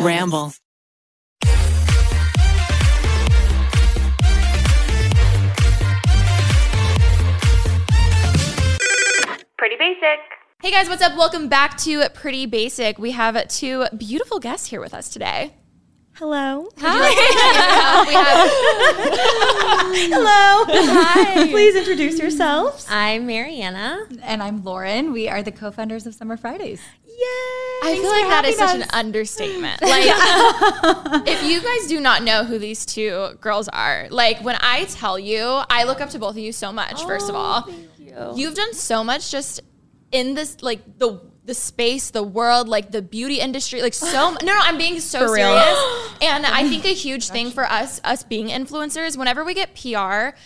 Ramble. Pretty basic. Hey guys, what's up? Welcome back to Pretty Basic. We have two beautiful guests here with us today. Hello. we have Hello. Hi. Please introduce yourselves. I'm Marianna. And I'm Lauren. We are the co founders of Summer Fridays. Yay. I feel like that is such an understatement. Like, if you guys do not know who these two girls are, like when I tell you, I look up to both of you so much. first of oh, all, you've done so much just in this, like the the space, the world, like the beauty industry, like so. no, no, I'm being so For serious. And I think a huge thing for us, us being influencers, whenever we get PR,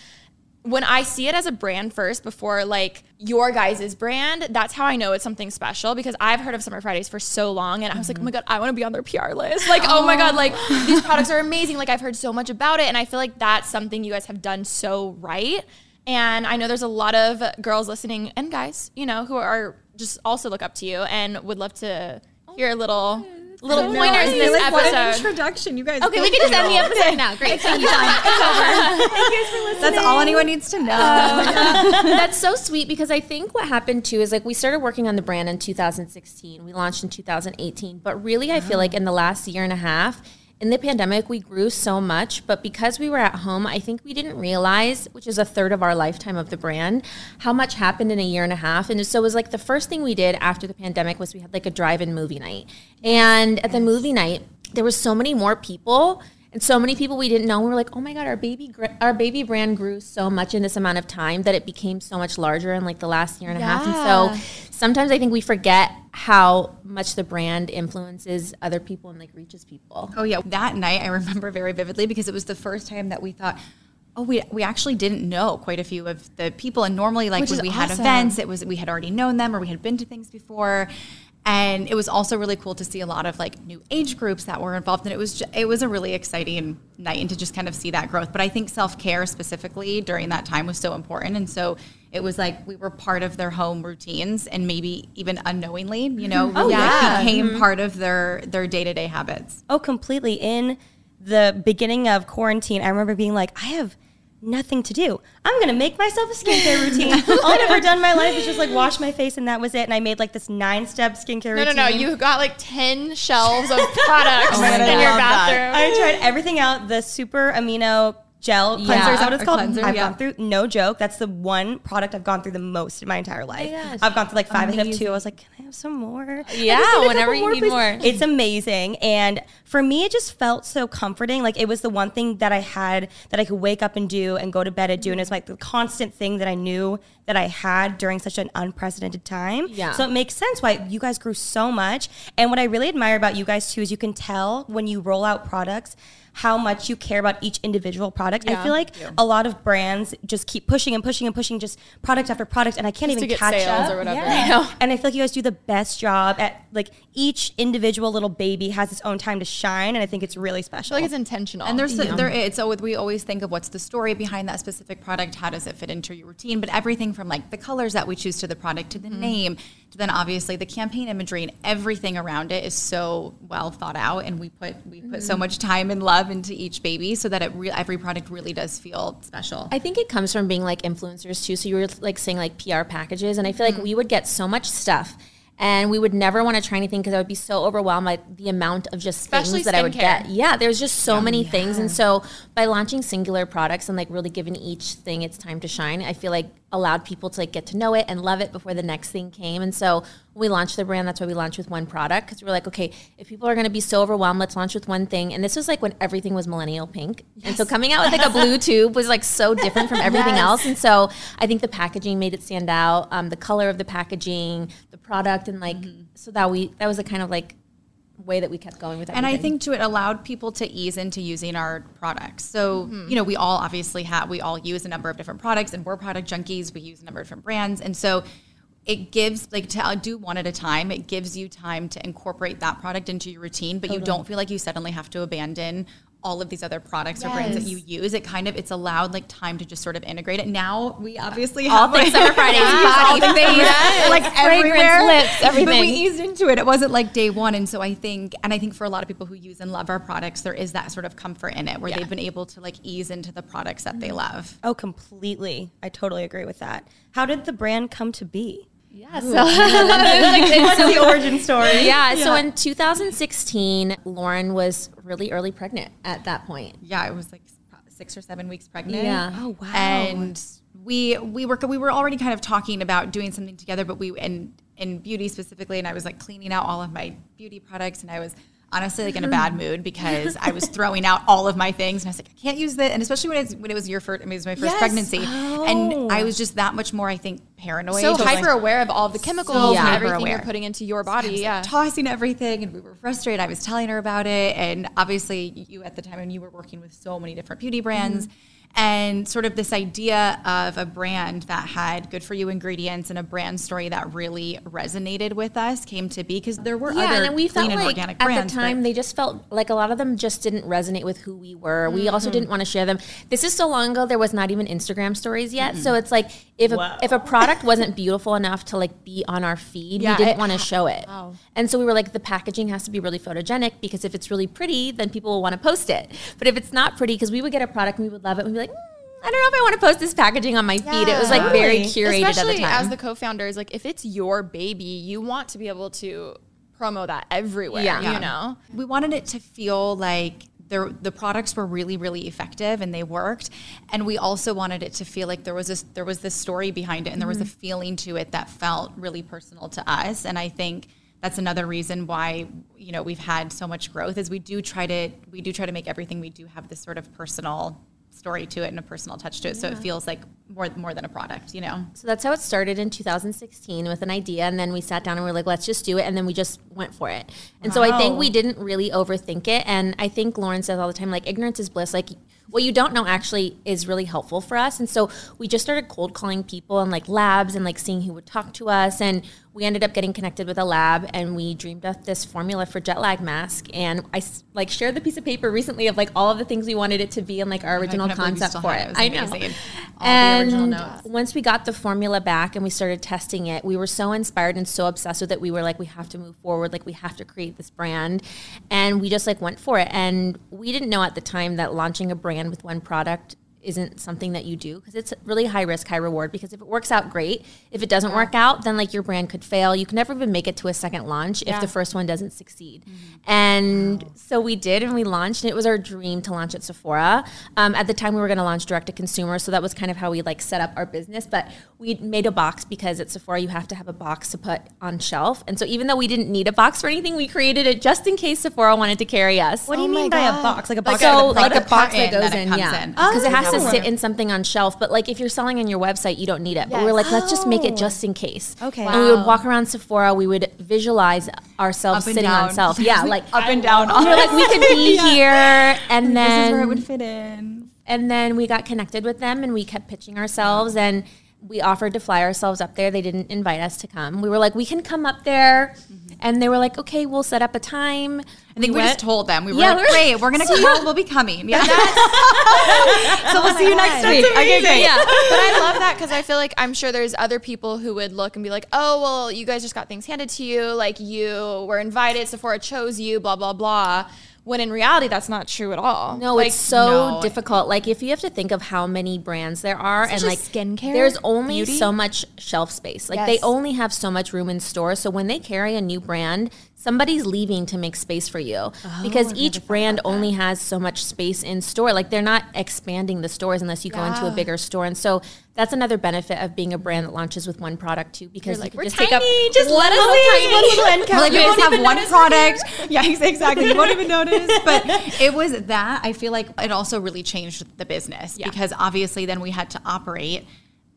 when I see it as a brand first before like your guys' brand, that's how I know it's something special because I've heard of Summer Fridays for so long and I was like, oh my mm-hmm. God, I want to be on their PR list. Like, oh my God, like these products are amazing. Like, I've heard so much about it. And I feel like that's something you guys have done so right. And I know there's a lot of girls listening and guys, you know, who are just also look up to you and would love to hear a oh, little little pointers in this episode. introduction, you guys. Okay, we can just end the episode now. Great. Thank you. That's all anyone needs to know. Um, that's so sweet because I think what happened too is like we started working on the brand in 2016. We launched in 2018, but really I feel oh. like in the last year and a half in the pandemic we grew so much, but because we were at home, I think we didn't realize, which is a third of our lifetime of the brand, how much happened in a year and a half. And so it was like the first thing we did after the pandemic was we had like a drive-in movie night. And at the movie night, there was so many more people and so many people we didn't know. We were like, "Oh my god, our baby, our baby brand grew so much in this amount of time that it became so much larger in like the last year and a half." And so sometimes I think we forget how much the brand influences other people and like reaches people. oh yeah, that night I remember very vividly because it was the first time that we thought. Oh, we, we actually didn't know quite a few of the people, and normally, like Which when we had events, it was we had already known them or we had been to things before, and it was also really cool to see a lot of like new age groups that were involved, and it was ju- it was a really exciting night and to just kind of see that growth. But I think self care specifically during that time was so important, and so it was like we were part of their home routines, and maybe even unknowingly, you know, oh, like, yeah. became mm-hmm. part of their their day to day habits. Oh, completely. In the beginning of quarantine, I remember being like, I have nothing to do. I'm gonna make myself a skincare routine. All I've ever done in my life is just like wash my face, and that was it. And I made like this nine step skincare routine. No, no, routine. no. You got like 10 shelves of products oh my God, in your love that. bathroom. I tried everything out. The super amino gel cleanser is that what it's called? cleanser, I've yeah. gone through no joke. That's the one product I've gone through the most in my entire life. gosh. I've gone through like five. I have two. I was like, can I have some more? Yeah, I just need a whenever couple you need please. more. It's amazing, and for me, it just felt so comforting. Like it was the one thing that I had that I could wake up and do and go to bed and do, and it's like the constant thing that I knew that I had during such an unprecedented time. Yeah. So it makes sense why you guys grew so much. And what I really admire about you guys too is you can tell when you roll out products how much you care about each individual product. I feel like a lot of brands just keep pushing and pushing and pushing just product after product and I can't Just even catch sales up. or whatever, Yeah. you know? And I feel like you guys do the best job at like each individual little baby has its own time to shine and I think it's really I special. feel like it's intentional. And there's there it's always we always think of what's the story behind that specific product, how does it fit into your routine, but everything from like the colors that we choose to the product to the mm-hmm. name to then obviously the campaign imagery and everything around it is so well thought out and we put we put so mm-hmm. much time and love into each baby so that it re- every product really does feel special. I think it comes from being like influencers too. So you were like saying like PR packages, and I feel like mm-hmm. we would get so much stuff. And we would never want to try anything because I would be so overwhelmed by the amount of just Especially things that I would skincare. get. Yeah, there's just so many things. And so by launching singular products and like really giving each thing its time to shine, I feel like allowed people to like get to know it and love it before the next thing came. And so when we launched the brand, that's why we launched with one product because we were like, okay, if people are going to be so overwhelmed, let's launch with one thing. And this was like when everything was millennial pink. And so coming out with like a blue tube was like so different from everything else. And so I think the packaging made it stand out, um, the color of the packaging, the product, and like so that we that was a kind of like way that we kept going with everything. And I think too, it allowed people to ease into using our products. So, mm-hmm. you know, we all obviously have, we all use a number of different products and we're product junkies. We use a number of different brands. And so it gives, like, to uh, do one at a time, it gives you time to incorporate that product into your routine, but you don't feel like you suddenly have to abandon all of these other products or brands that you use. It kind of it's allowed like time to just sort of integrate it. Now we obviously All have things like, Summer Fridays, body, things face, like fragrance, everywhere, lips, But we eased into it. It wasn't like day one, and so I think, and I think for a lot of people who use and love our products, there is that sort of comfort in it where they've been able to like ease into the products that they mm. love. Oh, completely. I totally agree with that. How did the brand come to be? Yeah, so What's the origin story? yeah, so in 2016, Lauren was really early pregnant at that point. Yeah, I was like six or seven weeks pregnant. Yeah. Oh, wow. and we we were we were already kind of talking about doing something together, but we and in beauty specifically, and I was like cleaning out all of my beauty products, and I was honestly like in a bad mood because I was throwing out all of my things, and I was like, I can't use this. and especially when it's when it was your first, I mean, it was my first Yes. pregnancy, and I was just that much more, I think, paranoid. so Just, like, hyper aware of all the chemicals So and everything aware. you're putting into your body. was, like, yeah. tossing everything, and we were frustrated. I was telling her about it, and obviously, you at the time, and you were working with so many different beauty brands, Mm-hmm. And sort of this idea of a brand that had good for you ingredients and a brand story that really resonated with us came to be because there were Yeah, other and we felt like at brands. the time they just felt like a lot of them just didn't resonate with who we were. We also mm-hmm. didn't want to share them. This is so long ago. There was not even Instagram stories yet, mm-hmm. so it's like if Wow. a, if a product wasn't beautiful enough to like be on our feed, Yeah, we didn't want to show it. And so we were like, the packaging has to be really photogenic because if it's really pretty, then people will want to post it. But if it's not pretty, because we would get a product and we would love it, and we'd be like. "Mm, I don't know if I want to post this packaging on my feed. It was like very curated Especially at the time. as the co-founders, like if it's your baby, you want to be able to promo that everywhere. Yeah. You know. we wanted it to feel like the the products were really really effective and they worked. And we also wanted it to feel like there was this there was this story behind it and there was a mm-hmm. feeling to it that felt really personal to us. And I think that's another reason why you know we've had so much growth is we do try to we do try to make everything we do have this sort of personal story to it and a personal touch to it so it feels like more more than a product you know So that's how it started in 2016 with an idea. And then we sat down and we were like, let's just do it. And then we just went for it. And so I think we didn't really overthink it. And I think Lauren says all the time, like, ignorance is bliss. Like, what you don't know actually is really helpful for us. And so we just started cold calling people and like labs and like seeing who would talk to us. And we ended up getting connected with a lab and we dreamed up this formula for jet lag mask. And i like shared the piece of paper recently of like all of the things we wanted it to be and like our original believe you concept for it. it. I know. All and once we got the formula back and we started testing it, we were so inspired and so obsessed with it. We were like, we have to move forward. Like, we have to create this brand. And we just like went for it. And we didn't know at the time that launching a brand with one product isn't something that you do because it's really high risk, high reward. Because if it works out, great. If it doesn't work out, then like your brand could fail. You can never even make it to a second launch if the first one doesn't succeed. And so we did, and we launched, and it was our dream to launch at Sephora. Um, at the time, we were going to launch direct to consumer, so that was kind of how we like set up our business. But we made a box because at Sephora you have to have a box to put on shelf, and so even though we didn't need a box for anything, we created it just in case Sephora wanted to carry us. What do you Oh my mean by a box? Like a box? So the like a product box that goes that in, yeah, in. because it has to Oh. sit in something on shelf. But like if you're selling on your website, you don't need it. But we're like, let's just make it just in case. Okay. And we would walk around Sephora. We would visualize ourselves Up and sitting on shelf. Yeah, like up and down we were like we could be here, and then this is where it would fit in and then we got connected with them, and we kept pitching ourselves and. We offered to fly ourselves up there. They didn't invite us to come. We were like, we can come up there. Mm-hmm. And they were like, okay, we'll set up a time. I think we, just told them we were Yeah, like, we're- great, we're gonna we'll, we'll be coming. Yeah. so we'll see you next week. Okay, great. Yeah, but I love that because I feel like I'm sure there's other people who would look and be like, "Oh, well, you guys just got things handed to you. Like you were invited, Sephora chose you, blah blah blah." When in reality, that's not true at all. No, like, it's so no. difficult. Like if you have to think of how many brands there are, and like skincare, there's only beauty. so much shelf space. Like they only have so much room in store. So when they carry a new brand, somebody's leaving to make space for you because each brand only has so much space in store. Like they're not expanding the stores unless you go into a bigger store. And so that's another benefit of being a brand that launches with one product too, because like, you "We're can just take up tiny, just let us tiny one little end cap. like we You won't have one product. Yeah, exactly. You won't even notice. But it was that. I feel like it also really changed the business because obviously then we had to operate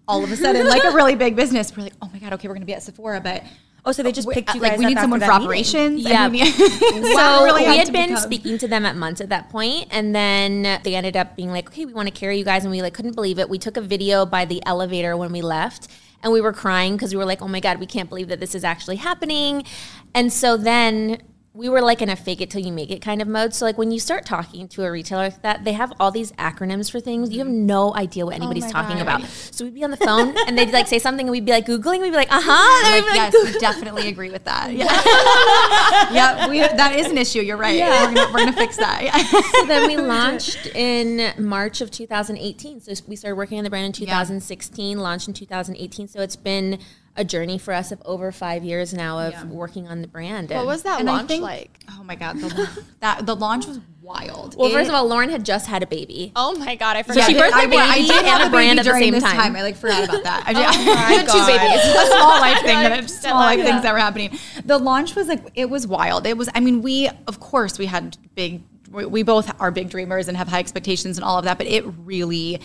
all of a sudden like a really big business. We're like, oh my god, okay, we're gonna be at Sephora, but Oh, so they just picked uh, you like guys we up need someone for operations. Yeah. and we, So really we had had been become- speaking to them at months at that point, and then they ended up being like, "Okay, we want to carry you guys," and we like couldn't believe it. We took a video by the elevator when we left, and we were crying because we were like, "Oh my god, we can't believe that this is actually happening." And so then we were like in a fake it till you make it kind of mode. So like when you start talking to a retailer like that, they have all these acronyms for things. You have no idea what anybody's my talking God. about. So we'd be on the phone and they'd like say something and we'd be like Googling, we'd be like, uh-huh. And Like, like, yes, we definitely agree with that. Yeah, yeah, we, that is an issue. You're right. We're, gonna, we're gonna fix that. Yeah. so then we launched in March of 2018. So we started working on the brand in 2016, launched in 2018. So it's been a journey for us of over five years now of Yeah. working on the brand. What And- was that And launch think- like? Oh my god, the, that the launch was wild. Well, It- first of all, Lauren had just had a baby. Oh my god, I Yeah, forgot. she birthed I, a baby I did and have a a brand baby at the same this time. time. I like forgot about that. I, oh my had two God. babies. A small life thing Yeah, that small life things that were happening. The launch was like it was wild. It was. I mean, we of course we had big. We, we both are big dreamers and have high expectations and all of that. But it really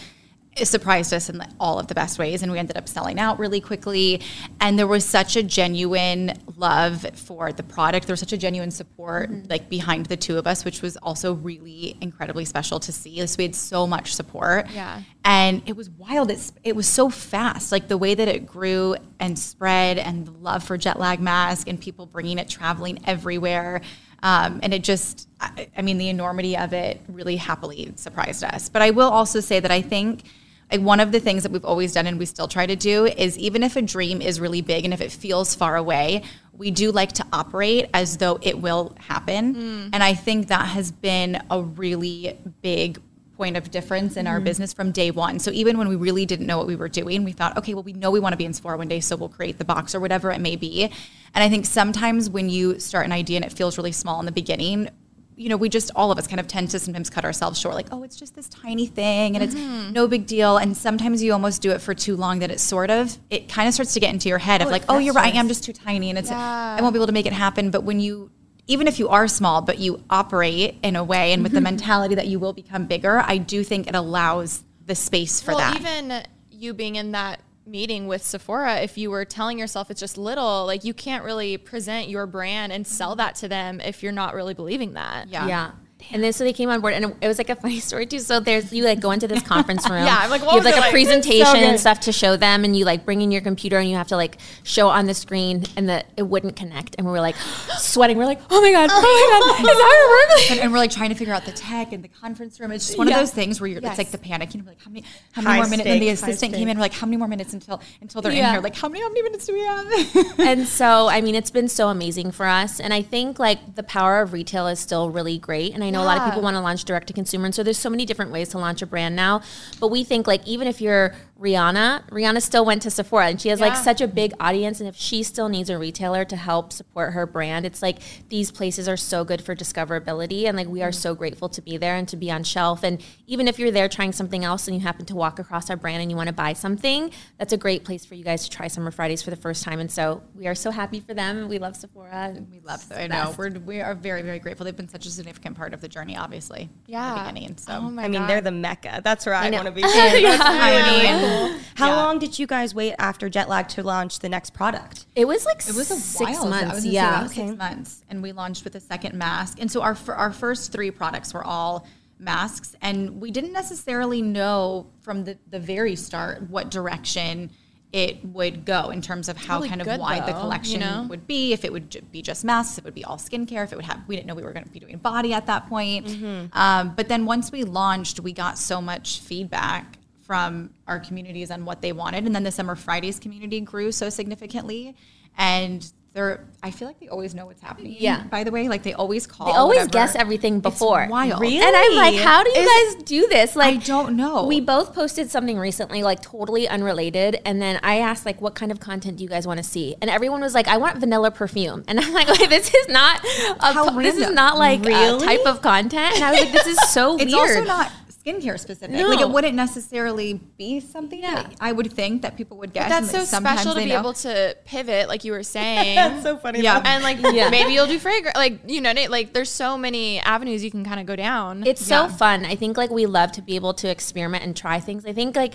surprised us in all of the best ways and we ended up selling out really quickly. And there was such a genuine love for the product. There was such a genuine support like behind the two of us which was also really incredibly special to see. So we had so much support. Yeah. and it was wild. It's, it was so fast. Like the way that it grew and spread and the love for jet lag mask and people bringing it traveling everywhere um, and it just I, I mean the enormity of it really happily surprised us. But i will also say that i think like one of the things that we've always done and we still try to do is even if a dream is really big and if it feels far away we do like to operate as though it will happen mm. and i think that has been a really big point of difference in our mm-hmm. business from day one. So even when we really didn't know what we were doing, we thought, okay, well, we know we want to be in Sephora one day, so we'll create the box or whatever it may be. And I think sometimes when you start an idea and it feels really small in the beginning, you know, we just all of us kind of tend to sometimes cut ourselves short, like, oh, it's just this tiny thing and it's mm-hmm. no big deal. And sometimes you almost do it for too long that it's sort of it kind of starts to get into your head of oh, like, oh, you're right, I am just too tiny and it's I won't be able to make it happen. But when you even if you are small, but you operate in a way and with the mm-hmm. mentality that you will become bigger, I do think it allows the space for well, that. even you being in that meeting with Sephora, if you were telling yourself it's just little, like you can't really present your brand and sell that to them if you're not really believing that. Yeah. Yeah. And then so they came on board, and it was like a funny story too. So there's you like go into this conference room. Yeah, I'm like, what you have like a like? presentation So and stuff to show them, and you like bring in your computer and you have to like show on the screen, and that it wouldn't connect, and we were like sweating. We're like, oh my god, oh my god, is that how it and, and we're like trying to figure out the tech and the conference room. It's just one Yeah. of those things where you're Yes. it's like the panic. You know, like how many how many High more minutes? And the assistant came in. We're like, how many more minutes until until they're in here? Like how many how many minutes do we have? and so I mean it's been so amazing for us and I think like the power of retail is still really great and I know a lot of people want to launch direct to consumer and so there's so many different ways to launch a brand now but we think like even if you're Rihanna Rihanna still went to Sephora and she has like such a big audience and if she still needs a retailer to help support her brand it's like these places are so good for discoverability and like we are mm. so grateful to be there and to be on shelf and even if you're there trying something else and you happen to walk across our brand and you want to buy something that's a great place for you guys to try Summer Fridays for the first time and so we are so happy for them we love Sephora we love them. I know we're we are very very grateful. They've been such a significant part of the journey, obviously. Yeah. in the beginning. So Oh my I mean, God. they're the mecca. That's where I, know. want to be. too. That's I mean, How Yeah. long did you guys wait after jet lag to launch the next product? It was like It was a six while. Months. was yeah. about six months, and we launched with a second mask. And so our our first three products were all masks, and we didn't necessarily know from the the very start what direction it would go in terms of how Really kind of good, wide the collection you know? would be. If it would be just masks, if it would be all skincare. If it would have, we didn't know we were going to be doing body at that point. Mm-hmm. Um, but then once we launched, we got so much feedback from our communities and what they wanted, and then the Summer Fridays community grew so significantly, and they're. I feel like they always know what's happening. Yeah. By the way, like they always call. They always whatever. guess everything before. It's wild. Really? And I'm like, how do you Is- guys do this? Like, I don't know. We both posted something recently, like totally unrelated, and then I asked, like, what kind of content do you guys want to see? And everyone was like, I want vanilla perfume, and I'm like, wait, this is not a, How this is not like a type of content. And I was like, this is so It's weird. also not skincare specific. No. Like it wouldn't necessarily be something that I would think that people would guess. That's and, so special to be know. able to pivot, like you were saying. That's so funny. Yeah. though. and like Yeah. maybe you'll do fragrance, like you know, like there's so many avenues you can kind of go down. It's Yeah. so fun. I think like we love to be able to experiment and try things. I think like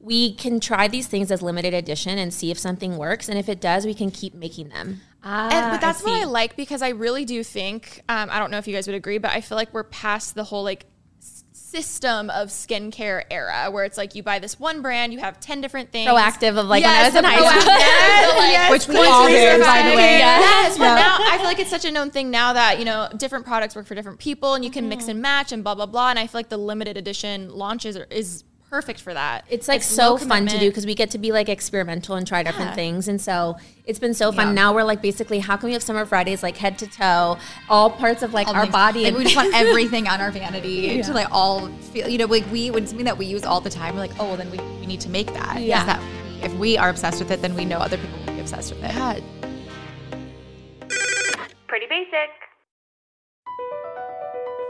we can try these things as limited edition and see if something works, and if it does, we can keep making them. And, but that's what I like because I really do think um, I don't know if you guys would agree, but I feel like we're past the whole like s- system of skincare era where it's like you buy this one brand, you have 10 different things. Proactiv of like Yes, when I was in high school. so, like, Which we all did, by the way. Yes, but Yeah. now I feel like it's such a known thing now that, you know, different products work for different people and you can mix mm-hmm. and match and blah, blah, blah. And I feel like the limited edition launches are, is perfect for that. It's like low so fun to do because we get to be like experimental and try different Yeah. things. And so it's been so fun. Yeah. Now we're like basically, how can we have Summer Fridays like head to toe, all parts of like all our things. body? Like, and we just want everything on our vanity to like all feel. You know, like we when something that we use all the time, we're like, oh, well, then we, we need to make that. Yeah. That if we are obsessed with it, then we know other people will be obsessed with it. Yeah. Pretty basic.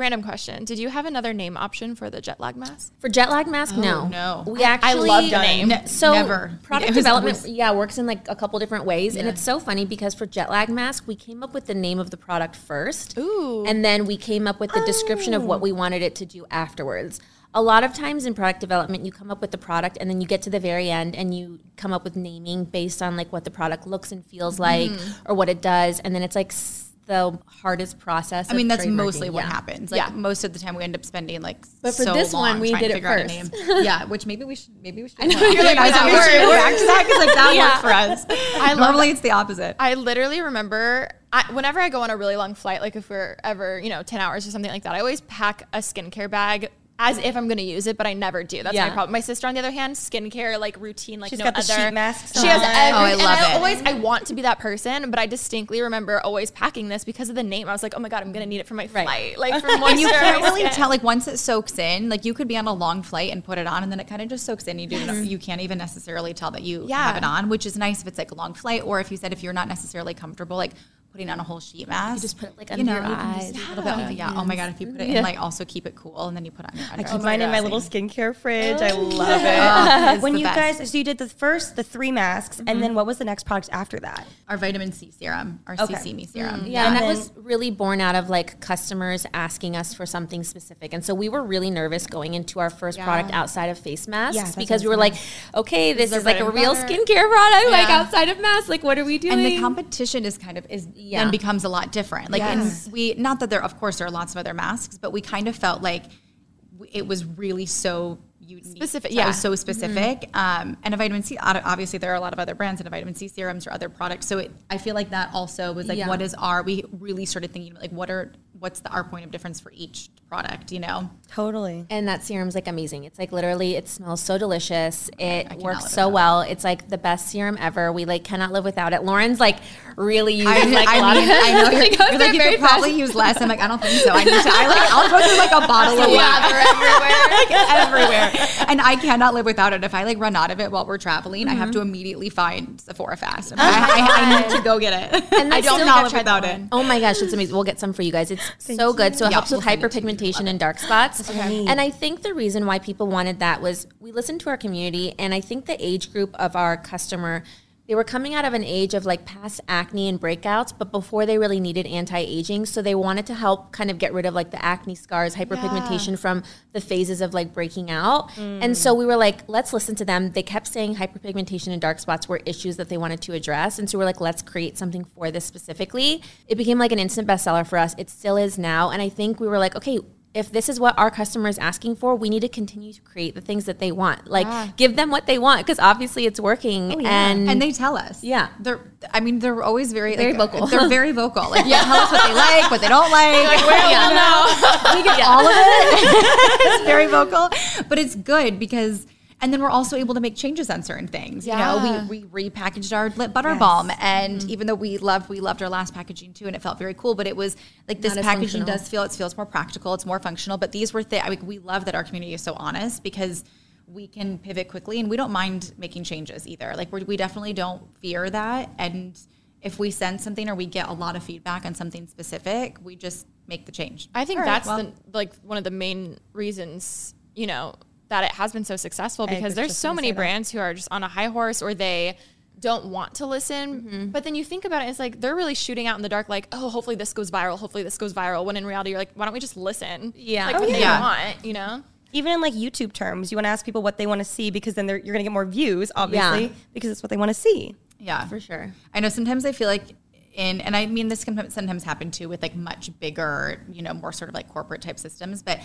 Random question. Did you have another name option for the jet lag mask? For jet lag mask, no, oh, no. We actually I love the name. Ne- So never. product It development, always- yeah, works in like a couple different ways, and it's so funny because for jet lag mask, we came up with the name of the product first, Ooh. and then we came up with the description of what we oh. wanted it to do afterwards. A lot of times in product development, you come up with the product, and then you get to the very end, and you come up with naming based on like what the product looks and feels mm-hmm. like, or what it does, and then it's like s- the hardest process. I mean, that's mostly what yeah. happens. Like Yeah. most of the time, we end up spending like. But for so this one, long we trying did to it figure out a first. name. yeah, which maybe we should. Maybe we should. I know, you're like, I was that like, we should go back to that because like that Yeah. worked for us. I love Normally, it's the opposite. I literally remember I, whenever I go on a really long flight, like if we're ever, you know, 10 hours or something like that, I always pack a skincare bag as if I'm going to use it, but I never do. That's my problem. My sister, on the other hand, skincare, like routine, like She's no got the other. sheet masks She has every, Oh, I and love I it. always, I want to be that person, but I distinctly remember always packing this because of the name. I was like, oh my God, I'm going to need it for my Right. flight. Like for moisture. and you can't really skin. tell like once it soaks in like you could be on a long flight and put it on and then it kind of just soaks in you do you can't even necessarily tell that you Yeah. have it on which is nice if it's like a long flight or if you said if you're not necessarily comfortable like putting on a whole sheet mask just put it, like, you under know your you eyes. just do a little bit yeah oh my god if you put it in like also keep it cool and then you put on your I under keep oh mine in my little skincare fridge. I love Oh, it. it's when you best. guys, so you did the first, the three masks, and then mm-hmm. what was the next product after that? our vitamin C serum our Okay. CC me serum mm. Yeah, And and that was really born out of like customers asking us for something specific. And so we were really nervous going into our first product outside of face masks Yeah, because we were was like, okay, this, is is like a real butter. skincare product, like outside of masks. Like, what are we doing? and the competition is kind of is Yeah. then becomes a lot different. Like Yes. and we not that there of course there are lots of other masks, but we kind of felt like it was really so unique. Specific, It yeah. was so specific. Um, and a vitamin C. Obviously, there are a lot of other brands and a vitamin C serums or other products. So it, I feel like that also was like, Yeah. what is our? We really started thinking like, what are what's the our point of difference for each product? You know. Totally. and that serum's like amazing. It's like literally, it smells so delicious. It cannot works so without well. It's like the best serum ever. We like cannot live without it. Lauren's like really using I, like a I lot mean, of I know you're, She goes you're like you very could probably use less. I'm like, I don't think so. I need to. I like, I'll go through like a bottle a week. Everywhere. like everywhere. And I cannot live without it. If I like run out of it while we're traveling, I have mm-hmm. to immediately find Sephora fast. I, I, I need to go get it. And I don't still not good live try without that it. one. Oh my gosh, it's amazing. We'll get some for you guys. It's so good. So it Yeah, helps with we'll send it to you. hyperpigmentation and dark spots. And I think the reason why people wanted that was we listened to our community, and I think the age group of our customer. They were coming out of an age of like past acne and breakouts, but before they really needed anti-aging. So they wanted to help kind of get rid of like the acne scars, hyperpigmentation from the phases of like breaking out. Mm. And so we were like, let's listen to them. They kept saying hyperpigmentation and dark spots were issues that they wanted to address. And so we're like, let's create something for this specifically. It became like an instant bestseller for us. It still is now. And I think we were like, okay, if this is what our customer is asking for, we need to continue to create the things that they want. Like give them what they want because obviously it's working. Oh, and, And they tell us. Yeah. They're I mean, they're always very Very like, vocal. They're very vocal. Like they tell us what they like, what they don't like. well, no. we get all of it. it's very vocal, but it's good because. And then we're also able to make changes on certain things. You know, we, we repackaged our lip butter balm, and even though we loved we loved our last packaging too, and it felt very cool, but it was like this packaging does feel it feels more practical, it's more functional. But these were th- I mean, we love that our community is so honest because we can pivot quickly, and we don't mind making changes either. Like we're, we definitely don't fear that, and if we send something or we get a lot of feedback on something specific, we just make the change. I think All right, that's well. the like one of the main reasons, you know, that it has been so successful because there's so many say that. brands who are just on a high horse or they don't want to listen. Mm-hmm. But then you think about it, it's like they're really shooting out in the dark, like, oh, hopefully this goes viral, hopefully this goes viral. When in reality, you're like, why don't we just listen? Yeah. Like Oh, what yeah. they want, you know? Even in like YouTube terms, you want to ask people what they want to see because then they're, you're going to get more views, obviously, Yeah. because it's what they want to see. Yeah, For sure. I know sometimes I feel like in, and I mean this can sometimes happen too with like much bigger, you know, more sort of like corporate type systems. But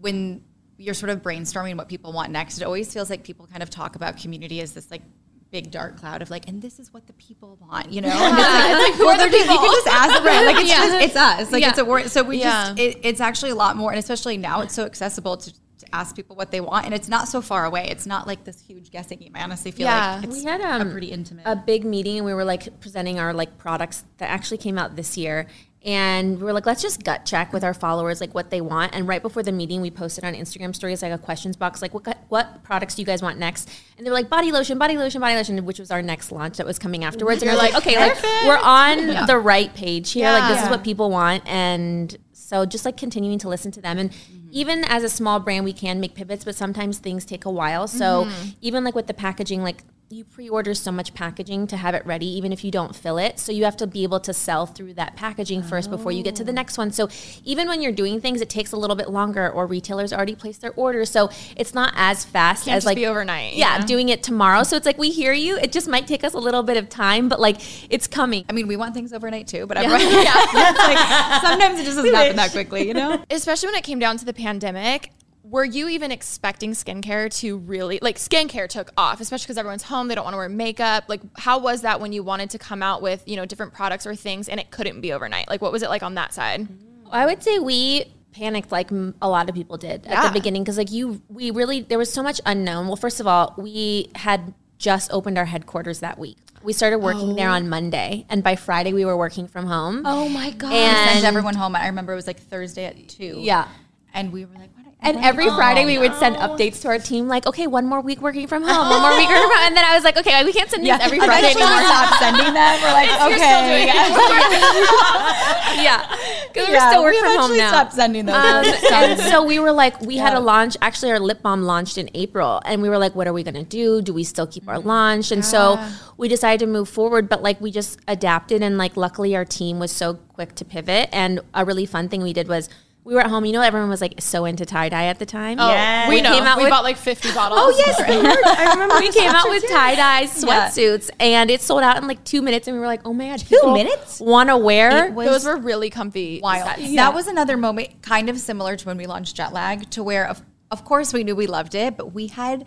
when you're sort of brainstorming what people want next, it always feels like people kind of talk about community as this like big dark cloud of like, and this is what the people want, you know? And it's like, well, they're just, you can just ask, right? Like it's just, it's us. Like it's a word. So we Yeah. just, it, it's actually a lot more, and especially now, it's so accessible to. To ask people what they want, and it's not so far away. It's not like this huge guessing game. I honestly feel Yeah. like it's we had um, a pretty intimate. a big meeting and we were like presenting our like products that actually came out this year and we were like let's just gut check with our followers like what they want. And right before the meeting we posted on instagram stories like a questions box like what what products do you guys want next? And they were like body lotion body lotion body lotion which was our next launch that was coming afterwards. And we're like okay like we're on the right page here. Like this is what people want. And so just like continuing to listen to them. And mm-hmm. even as a small brand we can make pivots but sometimes things take a while. So mm-hmm. even like with the packaging like you pre-order so much packaging to have it ready even if you don't fill it. So you have to be able to sell through that packaging first before you get to the oh. next one. So even when you're doing things it takes a little bit longer or retailers already placed their orders so it's not as fast Can't as just like be overnight, yeah, yeah. doing it tomorrow. So it's like we hear you. It just might take us a little bit of time but like it's coming. I mean, we want things overnight too, but everyone, it's like, sometimes it just doesn't happen that quickly, you know? especially when it came down to the pandemic were you even expecting skincare to really like skincare took off especially because everyone's home they don't want to wear makeup like how was that when you wanted to come out with you know different products or things and it couldn't be overnight like what was it like on that side I would say we panicked like a lot of people did at the beginning because like you we really there was so much unknown. Well, first of all, we had just opened our headquarters that week. We started working there oh. on Monday, and by Friday we were working from home. oh my god Send and everyone home. I remember it was like Thursday at two. Yeah. And we were like, and every Friday we would send updates to our team, like, okay, one more week working from home, one more week working from home. And then I was like, okay, we can't send these every Friday anymore. stopped sending them. We're like, okay. yeah, because we're still working we from home now. stopped sending those. Um, and so we were like, we had a launch. Actually, our lip balm launched in April, and we were like, what are we gonna do? Do we still keep our launch? And so we decided to move forward, but like we just adapted, and like luckily our team was so quick to pivot. And a really fun thing we did was. We were at home. You know, everyone was like so into tie dye at the time. oh, Yes. we, We know. came out we with- bought like 50 bottles Oh yes. I remember we came out with tie dye sweatsuits, and it sold out in like two minutes. And we were like, "Oh my god, two minutes? Want to wear?" those were really comfy wild. sets. That was another moment, kind of similar to when we launched Jet Lag, to where, of, of course, we knew we loved it, but we had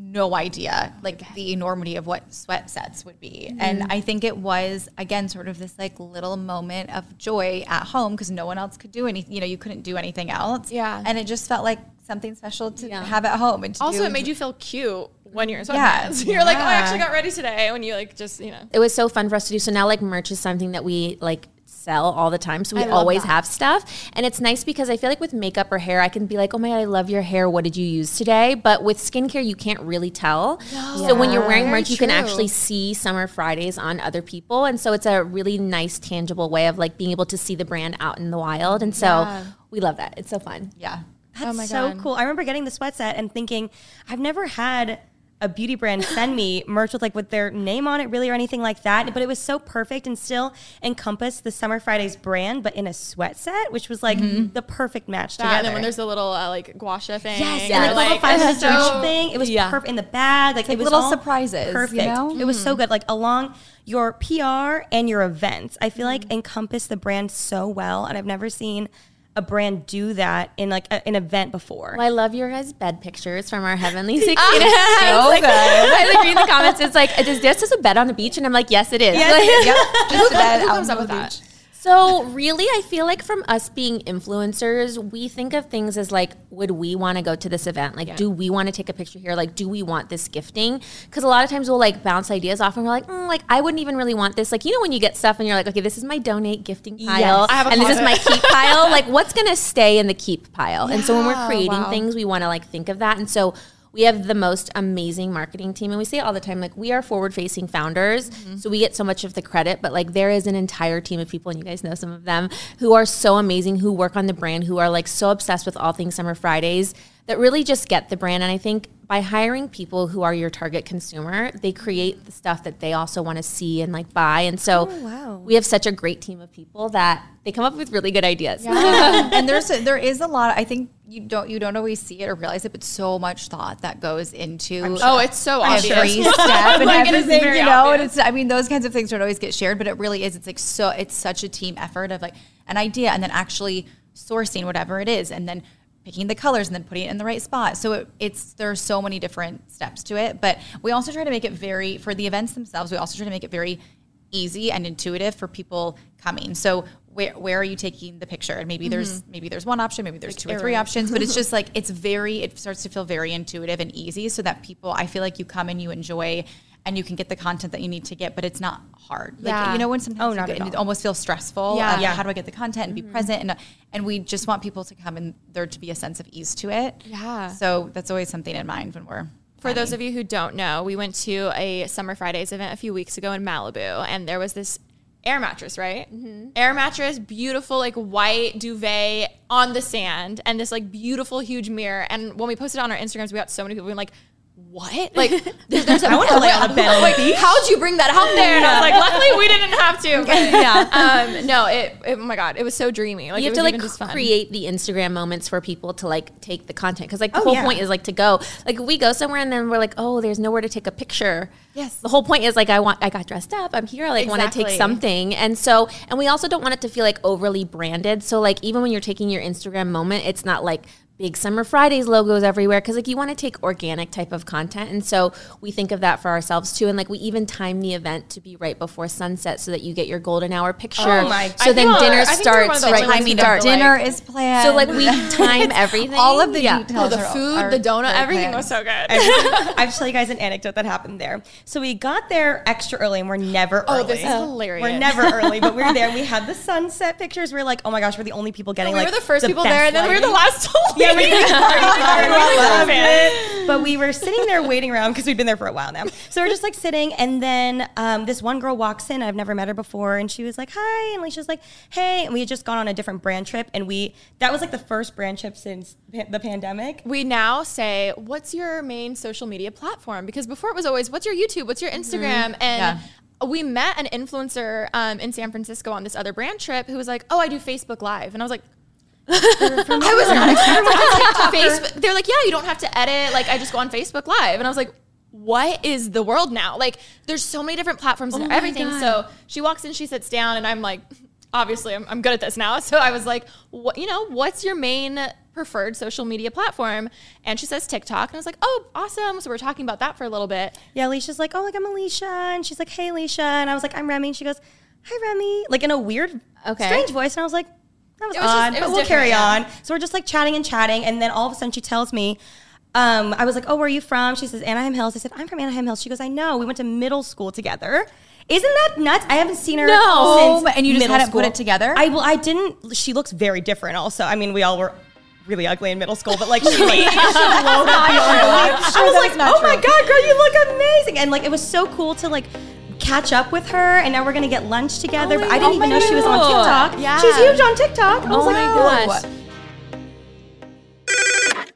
no idea like the enormity of what sweat sets would be. And mm-hmm. I think it was again sort of this like little moment of joy at home because no one else could do anything. You know, you couldn't do anything else. Yeah. and it just felt like something special to Yeah. have at home. And to also do it made you feel cute when you're in Yeah. sweatpants you're like oh i actually got ready today when you like just you know it was so fun for us to do. So now like merch is something that we like sell all the time. So we always that. have stuff. And it's nice because I feel like with makeup or hair, I can be like, oh my God, I love your hair. What did you use today? But with skincare, you can't really tell. So when you're wearing Very merch, you can actually see Summer Fridays on other people. And so it's a really nice, tangible way of like being able to see the brand out in the wild. And so we love that. It's so fun. yeah. That's Oh my so God. cool. I remember getting the sweat set and thinking, I've never had a beauty brand send me merch with like with their name on it really or anything like that. But it was so perfect and still encompassed the Summer Fridays brand, but in a sweat set, which was like the perfect match that, and then when there's a little uh, like gua sha thing Yes, or, and like, the little five so- thing. It was Yeah. perfect in the bag. Like, it was little surprises, you Perfect. know? It was so good. Like along your PR and your events, I feel like Mm-hmm. encompass the brand so well, and I've never seen a brand do that in like a, an event before. Well, I love your guys' bed pictures from our Heavenly 16. Ah, so like, good. I like reading the comments. It's like, is this just a bed on the beach? And I'm like, yes, it is. Like- Yep. Just a bed out comes on up with that? So, really, I feel like from us being influencers, we think of things as like, would we want to go to this event? Like, do we want to take a picture here? Like, do we want this gifting? Because a lot of times we'll like bounce ideas off and we're like, mm, like, I wouldn't even really want this. Like, you know, when you get stuff and you're like, okay, this is my donate gifting pile, a and this is my keep pile. Like, what's going to stay in the keep pile? and so when we're creating wow. things, we want to like think of that. And so, we have the most amazing marketing team and we say all the time like we are forward facing founders Mm-hmm. so we get so much of the credit but like there is an entire team of people and you guys know some of them who are so amazing who work on the brand who are like so obsessed with all things summer fridays that really just get the brand and i think by hiring people who are your target consumer they create the stuff that they also want to see and like buy and so Oh, we have such a great team of people that they come up with really good ideas and there's a, there is a lot. I think you don't you don't always see it or realize it, but so much thought that goes into Oh, it's so obvious. every step and Like, it is everything, very you know. And it's I mean those kinds of things don't always get shared, but it really is. It's like so it's such a team effort of like an idea and then actually sourcing whatever it is and then picking the colors and then putting it in the right spot. So it, it's there are so many different steps to it, but we also try to make it very for the events themselves. We also try to make it very easy and intuitive for people coming. So where where are you taking the picture? And maybe there's mm-hmm. maybe there's one option, maybe there's two or three options, but it's just like it's very it starts to feel very intuitive and easy so that people I feel like you come and you enjoy and you can get the content that you need to get, but it's not hard. Like Yeah. you know when sometimes Oh, not get- it almost feels stressful. Yeah. Yeah. How do I get the content and be mm-hmm. present and and we just want people to come and there to be a sense of ease to it. Yeah. So that's always something in mind when we're For those of you who don't know, we went to a Summer Fridays event a few weeks ago in Malibu, and there was this air mattress, right? Air mattress, beautiful, like white duvet on the sand, and this like beautiful, huge mirror. And when we posted it on our Instagrams, we got so many people being like, what? Like, there's, there's a I wanna lay on a bed on like, beach. how'd you bring that out there? And I was like, luckily we didn't have to. But, yeah. Um, no, it, it- oh my God, it was so dreamy. Like, you have to like just create the Instagram moments for people to like take the content because like the Oh, whole yeah. point is like to go like we go somewhere and then we're like oh there's nowhere to take a picture. Yes. the whole point is like I want I got dressed up I'm here I like want to take something. And so and we also don't want it to feel like overly branded. So like even when you're taking your Instagram moment it's not like big summer fridays logos everywhere because like you want to take organic type of content and so we think of that for ourselves too and like we even time the event to be right before sunset so that you get your golden hour picture Oh my- so I then think dinner I think we're starts the right only when we start dinner like- is planned. so like we time everything. all of the Yeah. details. Oh, the food, are the donut, everything planned. was so good. I have to tell you guys an anecdote that happened there. So we got there extra early, and we're never Oh, early. this is hilarious. We're never early, but we were there. and We had the sunset pictures. We are like, oh my gosh, we're the only people getting like we like were the first people best there, and then we were the last to leave. Yeah, we We love it. But we were sitting there waiting around because we'd been there for a while now. So we're just like sitting, and then um, this one girl walks in. I've never met her before, and she was like, "Hi," and Alisha's like, "Hey," and we had just gone on a different brand trip, and we that was like the first brand trip since pa- the pandemic. We now say, "What's your main social media platform?" Because before it was always, "What's your YouTube? What's your Instagram?" And we met an influencer um, in San Francisco on this other brand trip who was like, "Oh, I do Facebook Live," and I was like. I was not expecting Facebook. They're like, yeah, you don't have to edit. Like, I just go on Facebook Live, and I was like, what is the world now? Like, there's so many different platforms and oh everything. So she walks in, she sits down, and I'm like, obviously, I'm, I'm good at this now. So I was like, what, you know, what's your main preferred social media platform? And she says TikTok, and I was like, oh, awesome. So we're talking about that for a little bit. Yeah, Alisha's like, oh, like I'm Alisha, and she's like, hey, Alisha, and I was like, I'm Remi. And she goes, hi, Remi, like in a weird, Okay. strange voice, and I was like, that was, It was just- odd, it but was we'll carry different, on. So we're just like chatting and chatting, and then all of a sudden she tells me. Um, I was like, "Oh, where are you from?" She says, "Anaheim Hills." I said, "I'm from Anaheim Hills." She goes, "I know. We went to middle school together." Isn't that nuts? I haven't seen her since. No. since And you just hadn't school. put it together? I well, I didn't. She looks very different. Also, I mean, we all were really ugly in middle school, but like she, she up. I was like, "Oh my god, girl, you look amazing!" And like, it was so cool to like catch up with her. And now we're gonna get lunch together. Oh but I didn't even know she was on TikTok. Yeah. she's huge on TikTok. I was Oh like, my "Oh." gosh.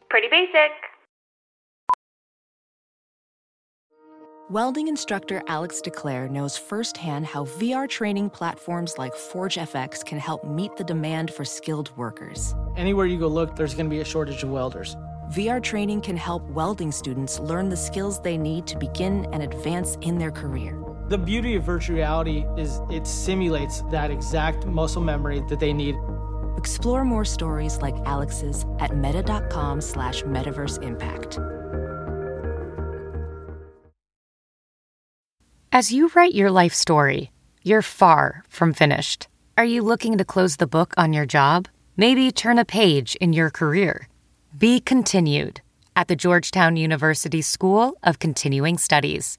Pretty basic. Welding instructor Alex DeClaire knows firsthand how VR training platforms like ForgeFX can help meet the demand for skilled workers. Anywhere you go look, there's going to be a shortage of welders. VR training can help welding students learn the skills they need to begin and advance in their career. The beauty of virtual reality is it simulates that exact muscle memory that they need. Explore more stories like Alex's at meta.com slash metaverse impact. As you write your life story, you're far from finished. Are you looking to close the book on your job? Maybe turn a page in your career? Be continued at the Georgetown University School of Continuing Studies.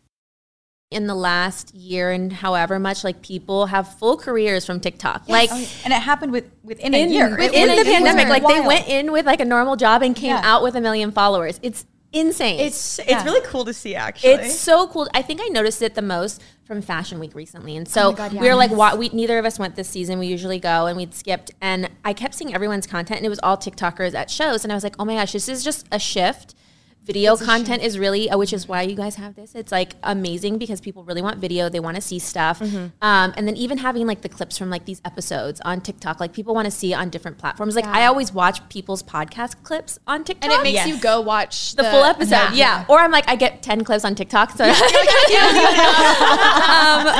In the last year and however much like people have full careers from TikTok. Like oh, and it happened with within in, a year. within the pandemic, like they went in with like a normal job and came Yeah. out with a million followers. It's insane. It's it's really cool to see actually. It's so cool. I think I noticed it the most from Fashion Week recently, and so Oh my God, we were like, yes. wa- we neither of us went this season. We usually go, and we'd skipped, and I kept seeing everyone's content, and it was all TikTokers at shows, and I was like, oh my gosh, this is just a shift. Video content is really, uh, which is why you guys have this. It's like amazing because people really want video. They want to see stuff, Mm-hmm. um, and then even having like the clips from like these episodes on TikTok, like people want to see on different platforms. Like I always watch people's podcast clips on TikTok, and it makes you go watch the, full episode. Yeah. Or I'm like, I get 10 clips on TikTok. So, um,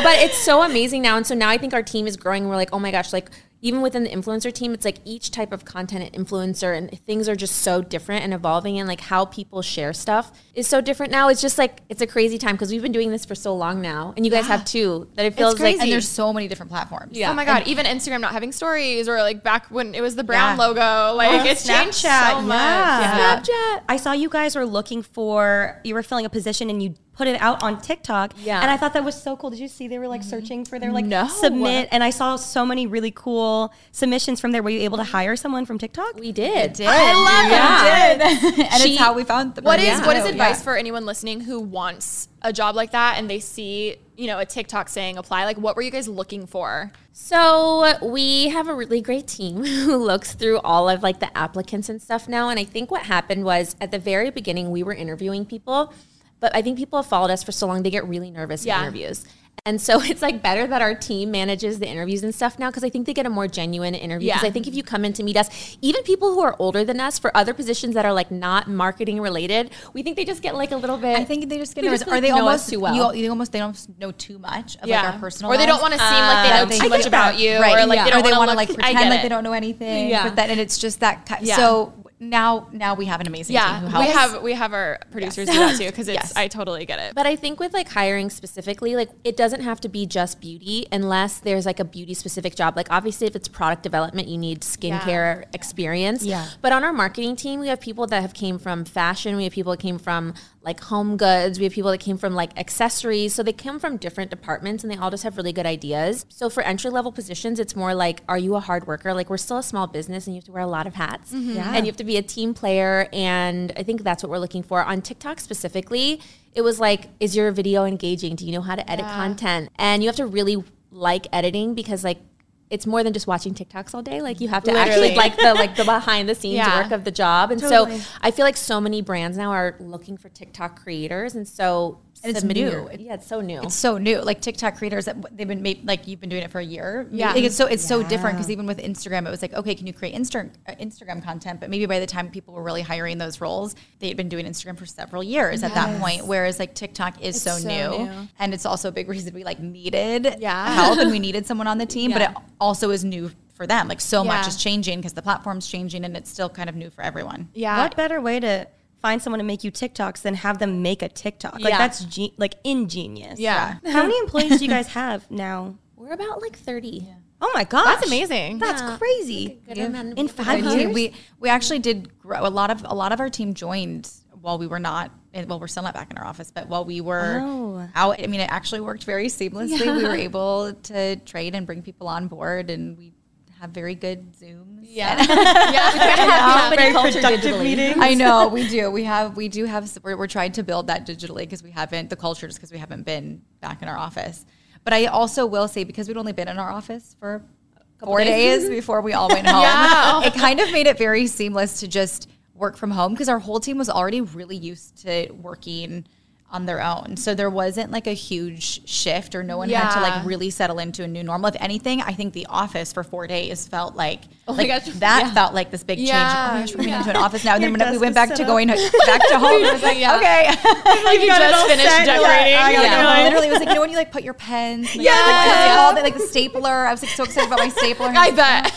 but it's so amazing now. And so now I think our team is growing. We're like, oh my gosh, like even within the influencer team, it's like each type of content and influencer and things are just so different and evolving and like how people share stuff is so different now. It's just like, it's a crazy time because we've been doing this for so long now. And you guys have too, that it feels like, and there's so many different platforms. Yeah. Oh my god! Even Instagram not having stories, or like back when it was the brown logo, like Oh, it's changed so much. yeah. Snapchat. I saw you guys were looking for you were filling a position and you put it out on TikTok. Yeah. And I thought that was so cool. Did you see they were like searching for their like No. submit and I saw so many really cool submissions from there. Were you able to hire someone from TikTok? we did. Did. I love Yeah. did. and She- it's how we found the What is person. what is Yeah. advice for anyone listening who wants a job like that and they see you know a TikTok saying apply? Like, what were you guys looking for? So we have a really great team who looks through all of like the applicants and stuff now. And I think what happened was at the very beginning we were interviewing people, but I think people have followed us for so long they get really nervous Yeah. in interviews. And so it's like better that our team manages the interviews and stuff now because I think they get a more genuine interview. Because Yeah. I think if you come in to meet us, even people who are older than us for other positions that are like not marketing related, we think they just get like a little bit. I think they just get They nervous. just, Are like, they almost too well. You, you almost they don't know too much of like our personal or they don't want to seem like they Uh, know they too much about that- you, right? or like yeah. they don't want to like pretend like they don't know anything. Yeah. But then and it's just that. Ki- Yeah. So now now we have an amazing Yeah, team who helps. we have we have our producers do that too because it's Yes. I totally get it. But I think with like hiring specifically, like it doesn't have to be just beauty unless there's like a beauty specific job. Like obviously if it's product development, you need skincare experience. Yeah. But on our marketing team, we have people that have came from fashion. We have people that came from like home goods. We have people that came from like accessories. So they come from different departments and they all just have really good ideas. So for entry level positions, it's more like, are you a hard worker? Like we're still a small business and you have to wear a lot of hats mm-hmm. Yeah. and you have to be a team player. And I think that's what we're looking for. On TikTok specifically, it was like, is your video engaging? Do you know how to edit content? And you have to really like editing because like it's more than just watching TikToks all day. Like you have to actually like the like the behind the scenes Yeah. work of the job. And so I feel like so many brands now are looking for TikTok creators. And so it's submitting new. your- yeah, it's so new. It's so new. Like TikTok creators, that they've been made, like you've been doing it for a year. Yeah. Like, it's so it's so different because even with Instagram, it was like okay, can you create Insta- uh, Instagram content? But maybe by the time people were really hiring those roles, they had been doing Instagram for several years at that point. Whereas like TikTok is so, so new. new. and it's also a big reason we like needed Yeah. help and we needed someone on the team. But it also is new for them. Like so much is changing because the platform's changing and it's still kind of new for everyone. yeah, What better way to find someone to make you TikToks then have them make a TikTok? Like Yeah. that's ge- like ingenious. Yeah. How many employees do you guys have now? We're about like 30. Oh my gosh. That's amazing. That's crazy. Good In people. five Our years? we we actually did grow a lot of a lot of our team joined while we were not well we're still not back in our office but while we were Oh. out I mean it actually worked very seamlessly we were able to trade and bring people on board and we have very good zooms yeah, yeah. Company culture digitally. I know we do. We have we do have we're, we're trying to build that digitally because we haven't the culture just because we haven't been back in our office. But I also will say because we'd only been in our office for four days before we all went home, Yeah. it kind of made it very seamless to just work from home because our whole team was already really used to working on their own. So there wasn't like a huge shift or no one had to like really settle into a new normal. If anything, I think the office for four days felt like Oh like gosh, that yeah. felt like this big change. Oh Yeah. my gosh, we're moving into an office now. And then when we went back to going back to home, it was like, Yeah. okay. Like you just finished decorating. I got, Yeah. like, literally, it was like, you know, when you like put your pens, like, Yeah. like, all the, like the stapler. I was like so excited about my stapler. I bet.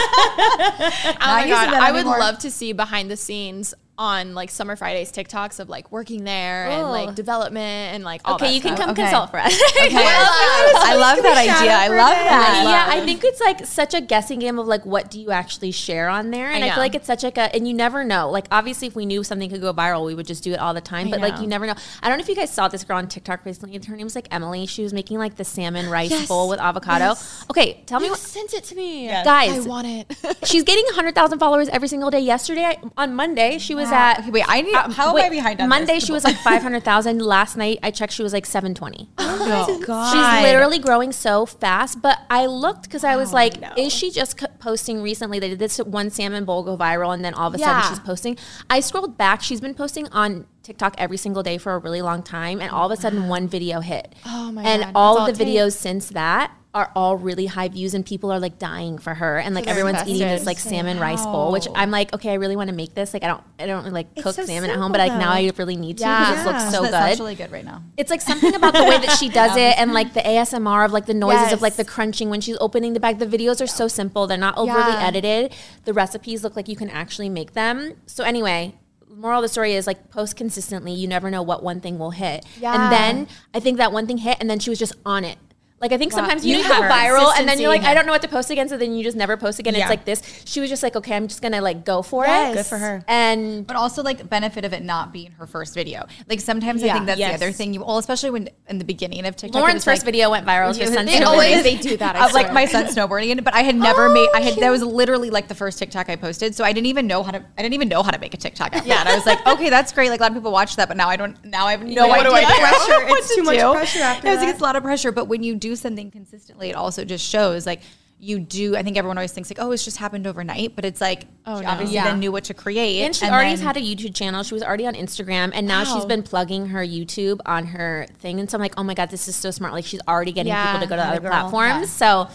oh my god, I would anymore. love to see behind the scenes on like Summer Fridays TikToks of like working there and oh. like development and like all Okay, that you can come Okay. consult for us. Okay. I love that idea. I love that. yeah, I think it's like such a guessing game of like what do you actually share on there, and I, know. feel like it's such like a and you never know. Like obviously, if we knew something could go viral, we would just do it all the time. but like you never know. I don't know if you guys saw this girl on TikTok recently. Her name was like Emily. She was making like the salmon rice Yes. bowl with avocado. Okay, tell me You what. sent it to me, Guys, I want it. She's getting 100,000 followers every single day. Yesterday, I- on Monday, she was at. Okay, wait, I need. uh, how wait, am I behind on Monday, this? she was like 500,000. Last night, I checked, she was like 720. Oh, God. She's literally growing so fast. But I looked because I was like, is she just c- posting recently? They did this one salmon bowl go viral, and then all of a Yeah. sudden she's posting. I scrolled back. She's been posting on TikTok every single day for a really long time, and all of a sudden one video hit. Oh my god. And God, all of the videos since that are all really high views, and people are like dying for her, and like they're everyone's eating this like salmon rice bowl, which I'm like, okay, I really want to make this. Like I don't, I don't like cook so salmon at home, but like now. I really need to Yeah. because it looks so that sounds good. really good right now. It's like something about the way that she does it and like the ASMR of like the noises of like the crunching when she's opening the bag. The videos are so simple. They're not overly Yeah. edited. The recipes look like you can actually make them. So anyway, moral of the story is like post consistently. You never know what one thing will hit. Yeah. And then I think that one thing hit and then she was just on it. Like I think sometimes you, You go viral and then you're like, consistency. I don't know what to post again, so then you just never post again. Yeah. It's like this. She was just like, okay, I'm just gonna like go for Yes. it. Good for her. And but also like benefit of it not being her first video. Like sometimes I think that's Yes. the other thing. You well, especially when in the beginning of TikTok, it Lauren's first like- video went viral. Her son's They snowboarding. always they do that. I of like my son snowboarding, but I had never made. I had oh, that was literally like the first TikTok I posted, so I didn't even know how to. I didn't even know how to make a TikTok after that. I was like, okay, that's great. Like a lot of people watch that, but now I don't. Now I have no Like, idea. what do I do? Pressure. It's to too much pressure after I I was like, was it's a lot of pressure. But when you do something consistently, it also just shows like. You do. I think everyone always thinks like, "Oh, it's just happened overnight," but it's like, Oh, she no. obviously Yeah. then knew what to create. And she already then- had a YouTube channel. She was already on Instagram, and now she's been plugging her YouTube on her thing. And so I'm like, oh my god, this is so smart. Like she's already getting Yeah. people to go to other girl. platforms. Yeah. So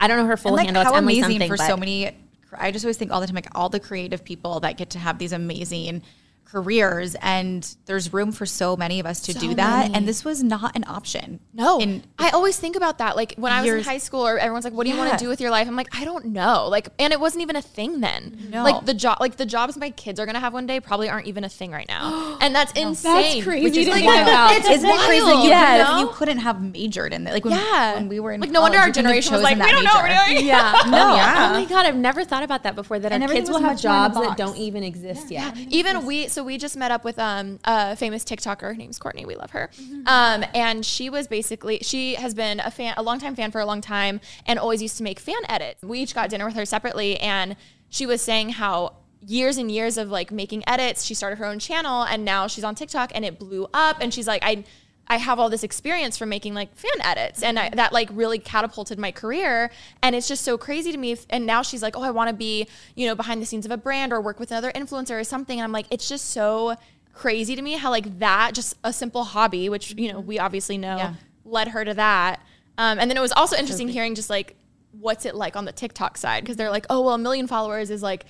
I don't know her full and like handle. How Emily amazing something, for but so many. I just always think all the time, like all the creative people that get to have these amazing careers, and there's room for so many of us to do that. many. And this was not an option. No, in I always think about that. Like when I was in high school, or everyone's like, "What do you want to do with your life?" I'm like, "I don't know." Like, and it wasn't even a thing then. No. Like the job, like the jobs my kids are gonna have one day probably aren't even a thing right now, and that's insane. that's crazy Which is like, think about. It's Isn't it crazy? Like, wild, you, you couldn't- know? you couldn't have majored in it. Like when, Yeah. when we were in Like, no wonder our you couldn't have generation was chosen like, "We don't know what we're doing." yeah, No, yeah. Oh my god, I've never thought about that before. That And our kids will have much more in a jobs that don't even exist yet. even we so we just met up with um a famous TikToker. Her name's Courtney. We love her. Mm-hmm. Um, and she was basically she has been a fan, a longtime fan for a long time, and always used to make fan edits. We each got dinner with her separately, and she was saying how years and years of like making edits. She started her own channel, and now she's on TikTok, and it blew up. And she's like, I. I have all this experience from making like fan edits, and I, that like really catapulted my career. And it's just so crazy to me. If, and now she's like, "Oh, I want to be, you know, behind the scenes of a brand or work with another influencer or something." And I'm like, it's just so crazy to me how like that, just a simple hobby, which you know we obviously know, Yeah. led her to that. Um, and then it was also interesting hearing just like what's it like on the TikTok side because they're like, "Oh, well, a million followers is like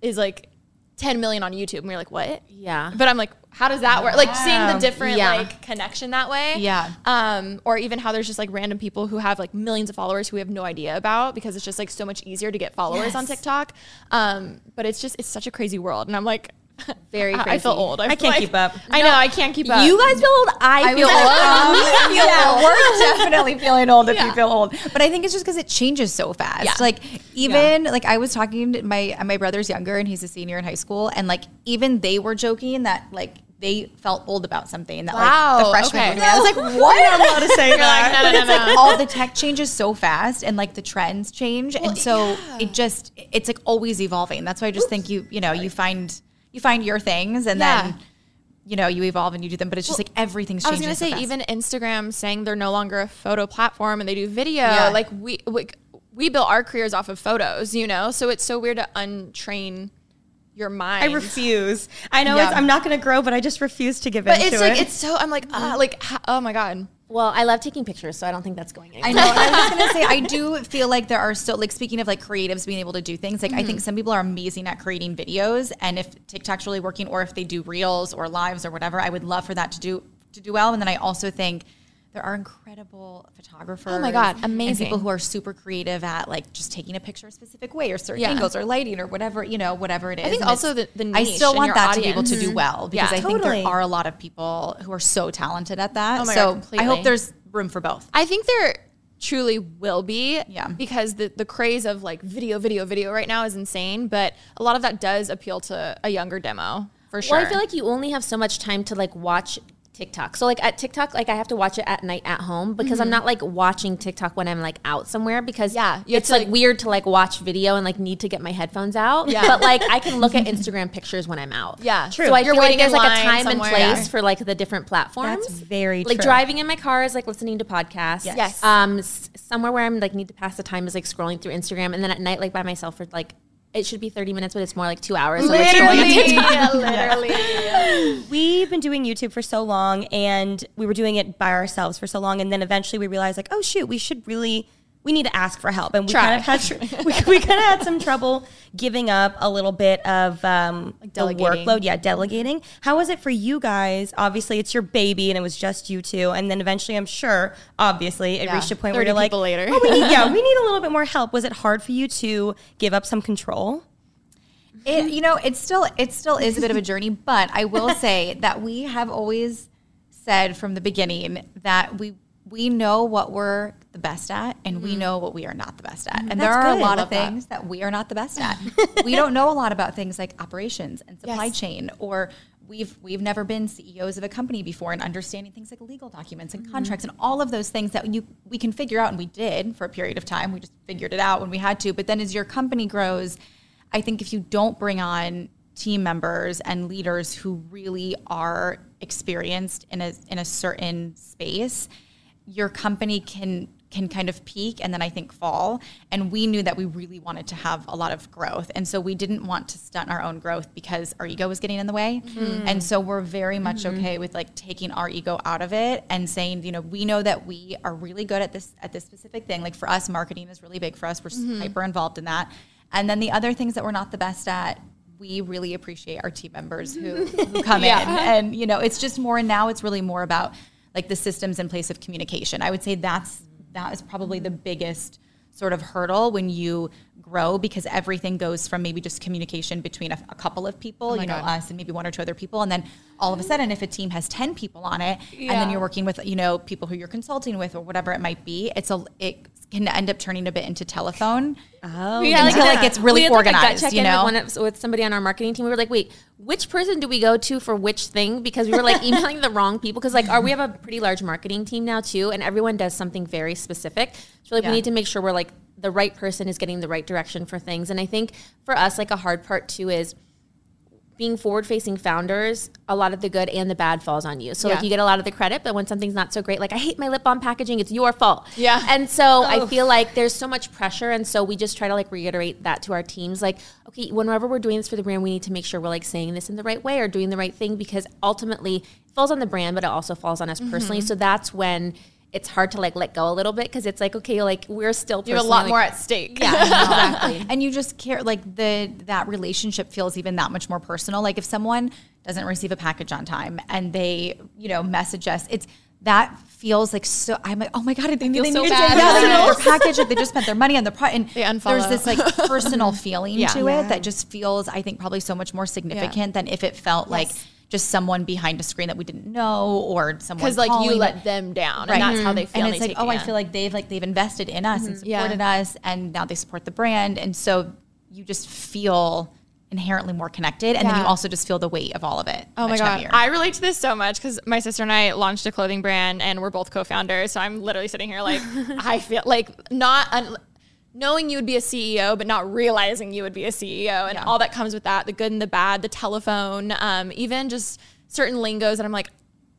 is like 10 million on YouTube," and we're like, "What?" Yeah. But I'm like, how does that work? Like seeing the different Yeah. like connection that way. Yeah. Um, or even how there's just like random people who have like millions of followers who we have no idea about because it's just like so much easier to get followers on TikTok. Um, but it's just it's such a crazy world, and I'm like, Very I, I feel old. I, I feel can't like- keep up. I know I can't keep up. You guys feel old. I, feel old. yeah, we're definitely feeling old if you feel old. But I think it's just because it changes so fast. Yeah. Like even like I was talking to my my brother's younger and he's a senior in high school, and like even they were joking that like they felt old about something that like Wow, the freshmen okay. were doing. I was like, what? I'm allowed to say You're like, that. no, no, It's no, like all the tech changes so fast and like the trends change. and so it just it's like always evolving. That's why I just think you, you know, you find you find your things and Yeah. then you know, you evolve and you do them, but it's just like everything's I was gonna so say fast. even Instagram saying they're no longer a photo platform and they do video. Yeah. Like we, we we built our careers off of photos, you know. So it's so weird to untrain your mind. I refuse. I know Yeah. it's, I'm not going to grow, but I just refuse to give But in But it's to like it. it's so I'm like ah, like oh my god. Well, I love taking pictures, so I don't think that's going anywhere. I know. I was just gonna say, I do feel like there are still like speaking of like creatives being able to do things. Like I think mm-hmm. some people are amazing at creating videos, and if TikTok's really working, or if they do reels or lives or whatever, I would love for that to do to do well. And then I also think there are incredible photographers. Oh my God, amazing. people who are super creative at like just taking a picture a specific way or certain Yeah. angles or lighting or whatever you know whatever it is. I think And also it's- the- the I niche still and want your that to be able to do Mhm. well because Yeah. I think there are a lot of people who are so talented at that. Oh my so God, I hope there's room for both. I think there truly will be. Yeah. Because the, the craze of like video, video, video right now is insane. But a lot of that does appeal to a younger demo for sure. Well, I feel like you only have so much time to like watch TikTok. So like at TikTok, like I have to watch it at night at home because I'm not like watching TikTok when I'm like out somewhere because Mm-hmm. Yeah, it's like, like- weird to like watch video and like need to get my headphones out. Yeah. But like I can look at Instagram pictures when I'm out. Yeah, True. So I You're feel like there's like a time and place for like the different platforms. That's very like true. driving in my car is like listening to podcasts. Yes. Yes. Um, s- somewhere where I'm like need to pass the time is like scrolling through Instagram, and then at night like by myself for like it should be 30 minutes, but it's more like two hours. of, like, scrolling on TikTok. literally. We've been doing YouTube for so long and we were doing it by ourselves for so long. And then eventually we realized, like, oh, shoot, we should really. We need to ask for help, and we Try. kind of had tr- we, we kind of had some trouble giving up a little bit of um, the delegating. workload. Yeah, delegating. How was it for you guys? Obviously, it's your baby, and it was just you two. And then eventually, I'm sure, obviously, it Yeah, reached a point where you're like, later. oh, we need, yeah, we need a little bit more help. Was it hard for you to give up some control? It, you know, it's still it still is a bit of a journey, but I will say that we have always said from the beginning that we we know what we're the best at and we mm. know what we are not the best at. Mm-hmm. And there That's are a lot of things that. we are not the best at. we don't know a lot about things like operations and supply Yes. chain or we've we've never been CEOs of a company before and understanding things like legal documents and mm-hmm. contracts and all of those things that you we can figure out and we did for a period of time. We just figured it out when we had to. But then as your company grows, I think if you don't bring on team members and leaders who really are experienced in a in a certain space, your company can can kind of peak and then I think fall. And we knew that we really wanted to have a lot of growth. And so we didn't want to stunt our own growth because our ego was getting in the way. Mm-hmm. And so we're very much mm-hmm. okay with like taking our ego out of it and saying, you know, we know that we are really good at this at this specific thing. Like for us, marketing is really big for us. We're s hyper involved in that. And then the other things that we're not the best at, we really appreciate our team members who, who come in. And, you know, it's just more, and now it's really more about like the systems in place of communication. I would say that's, that is probably the biggest sort of hurdle when you grow because everything goes from maybe just communication between a, a couple of people, oh you know, us and maybe one or two other people. And then all of a sudden, if a team has 10 people on it and then you're working with, you know, people who you're consulting with or whatever it might be, it's a, it can end up turning a bit into telephone. Oh, Yeah, Until it gets really we had, like, organized, check-in you know? with, with somebody on our marketing team. We were like, wait, which person do we go to for which thing? Because we were like emailing the wrong people. Because like, our, we have a pretty large marketing team now too, and everyone does something very specific. So like, Yeah. we need to make sure we're like the right person is getting the right direction for things. And I think for us, like a hard part too is being forward facing founders, a lot of the good and the bad falls on you. So Yeah. like you get a lot of the credit, but when something's not so great, like I hate my lip balm packaging, it's your fault. Yeah. And so I feel like there's so much pressure. And so we just try to like reiterate that to our teams. Like, okay, whenever we're doing this for the brand, we need to make sure we're like saying this in the right way or doing the right thing because ultimately it falls on the brand, but it also falls on us personally. Mm-hmm. So that's when it's hard to like let go a little bit because it's like, okay, like we're still You have a lot like- more at stake. Yeah, exactly. and you just care like the that relationship feels even that much more personal like if someone doesn't receive a package on time and they you know message us it's that feels like so I'm like oh my god they, they need so to bad. yeah, they their package like they just spent their money on the pro and They there's this like personal feeling Yeah. to it that just feels I think probably so much more significant than if it felt like just someone behind a screen that we didn't know or someone Because like you let them down, Right. and that's how they mm-hmm. feel. and and it's like oh i feel like they've like they've invested in us and mm-hmm. Yeah. supported us and now they support the brand and so you just feel inherently more connected and then you also just feel the weight of all of it Oh my god, heavier. I relate to this so much because my sister and I launched a clothing brand, and we're both co-founders. So I'm literally sitting here like I feel like not un- knowing you would be a CEO, but not realizing you would be a CEO, and all that comes with that—the good and the bad, the telephone, um, even just certain lingos that I'm like.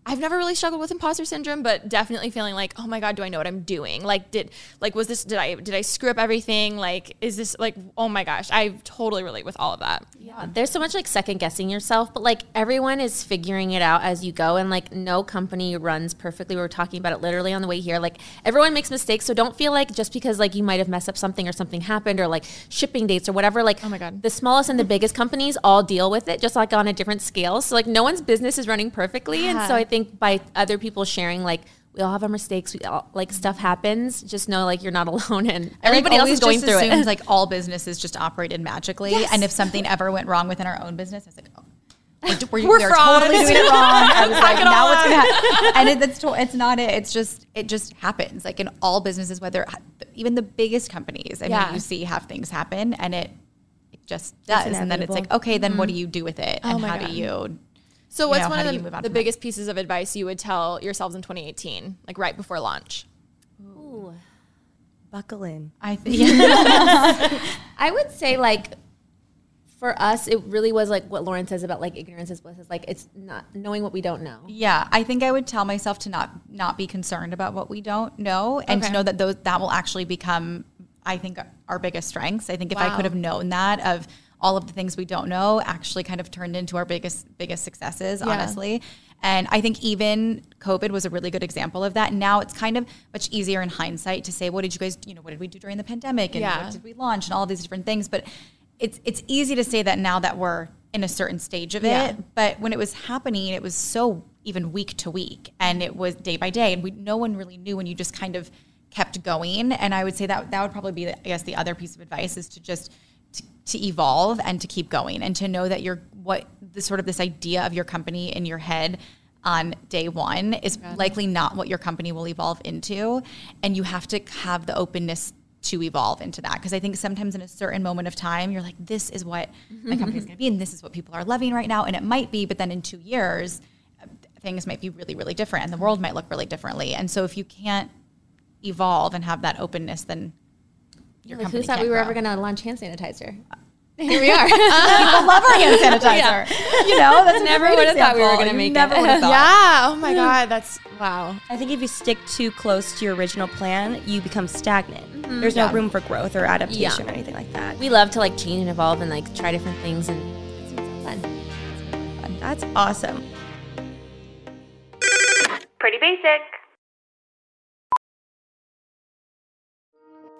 I've never really struggled with imposter syndrome, but definitely feeling like, oh my god, do I know what I'm doing? Like, did like was this did I did I screw up everything? Like, is this like oh my gosh, I totally relate with all of that. Yeah, there's so much like second guessing yourself, but like everyone is figuring it out as you go, and like no company runs perfectly. We were talking about it literally on the way here. Like everyone makes mistakes, so don't feel like just because like you might have messed up something or something happened or like shipping dates or whatever. Like oh my god, the smallest and the biggest companies all deal with it, just like on a different scale. So like no one's business is running perfectly, yeah. and so I think think by other people sharing like we all have our mistakes. We all like stuff happens. Just know like you're not alone, and everybody else is going through it. Like all businesses just operated magically, yes. and if something ever went wrong within our own business, I was like, oh. We're, we're, we're totally doing it wrong. I was like, now what's gonna happen? And it, it's, it's not it. It's just it just happens. Like in all businesses, whether even the biggest companies, I yeah. mean, you see have things happen, and it it just does. And then it's like, okay, then mm-hmm. what do you do with it, oh and how God. do you so what's know, one of the, the biggest pieces of advice you would tell yourselves in 2018, like right before launch? Ooh. Buckle in. I think I would say like for us, it really was like what Lauren says about like ignorance is bliss. Is like it's not knowing what we don't know. Yeah, I think I would tell myself to not not be concerned about what we don't know, and okay. to know that those that will actually become, I think, our biggest strengths. I think if wow. I could have known that of all of the things we don't know actually kind of turned into our biggest biggest successes yeah. honestly. And i think even covid was a really good example of that. Now it's kind of much easier in hindsight to say what did you guys you know what did we do during the pandemic? And yeah. what did we launch? And all these different things. But it's it's easy to say that now that we're in a certain stage of yeah. it. But when it was happening it was so even week to week. And it was day by day. And we no one really knew when you just kind of kept going. And i would say that that would probably be i guess the other piece of advice is to just to evolve and to keep going and to know that you're what the sort of this idea of your company in your head on day one is likely not what your company will evolve into. And you have to have the openness to evolve into that. Because i think sometimes in a certain moment of time you're like this is what my company is going to be and this is what people are loving right now. And it might be but then in two years things might be really really different and the world might look really differently. And so if you can't evolve and have that openness then your like, Who thought we were grow. ever going to launch hand sanitizer? Here we are. People love our hand sanitizer. Yeah. You know, that's never would have thought we were going to make never it. yeah. Oh my god, that's wow. I think if you stick too close to your original plan, you become stagnant. Mm-hmm. There's no room for growth or adaptation yeah. or anything like that. We love to like change and evolve and like try different things, and it's fun. That's awesome. Pretty basic.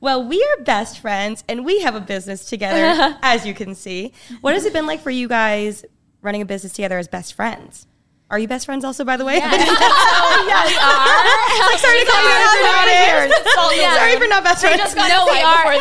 Well, we are best friends and we have a business together, as you can see. What has it been like for you guys running a business together as best friends? Are you best friends also, by the way? Yeah. oh, yeah, we are. like, sorry to call you guys out here. Yeah. Sorry for not best friends. no, we are.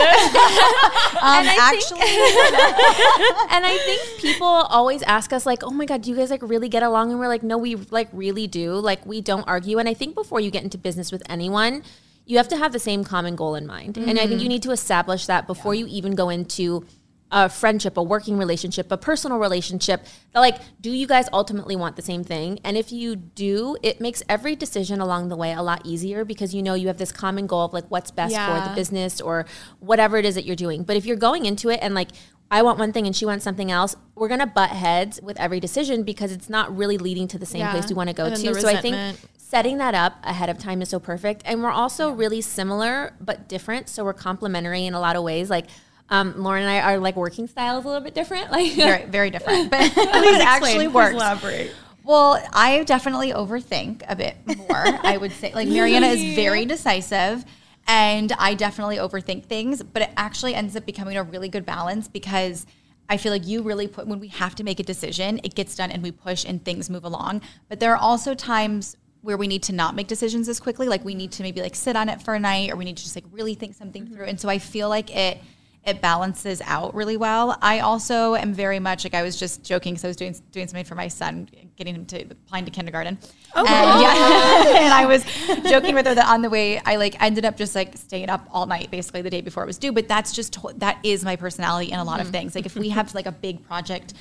um, and actually, think, and I think people always ask us like, "Oh my god, do you guys like really get along?" And we're like, "No, we like really do. Like, we don't argue." And I think before you get into business with anyone, you have to have the same common goal in mind. Mm-hmm. And I think you mm-hmm. need to establish that before yeah. you even go into a friendship, a working relationship, a personal relationship. That like, do you guys ultimately want the same thing? And if you do, it makes every decision along the way a lot easier because you know you have this common goal of like what's best yeah. for the business or whatever it is that you're doing. But if you're going into it and like I want one thing and she wants something else, we're gonna butt heads with every decision because it's not really leading to the same yeah. place we want to go to. So I think setting that up ahead of time is so perfect. And we're also really similar but different. So we're complementary in a lot of ways. Like um, Lauren and I are like working styles a little bit different. Like very, very different. But it actually works. Elaborate. Well, I definitely overthink a bit more. I would say like Marianna is very decisive and I definitely overthink things, but it actually ends up becoming a really good balance because I feel like you really put when we have to make a decision, it gets done and we push and things move along. But there are also times where we need to not make decisions as quickly. Like we need to maybe like sit on it for a night or we need to just like really think something mm-hmm. through. And so I feel like it it balances out really well. I also am very much like I was just joking because I was doing doing something for my son, getting him to applying to kindergarten. Oh, and, yeah, and I was joking with her that on the way I like ended up just like staying up all night basically the day before it was due. But that's just that is my personality in a lot mm-hmm. of things. Like if we have like a big project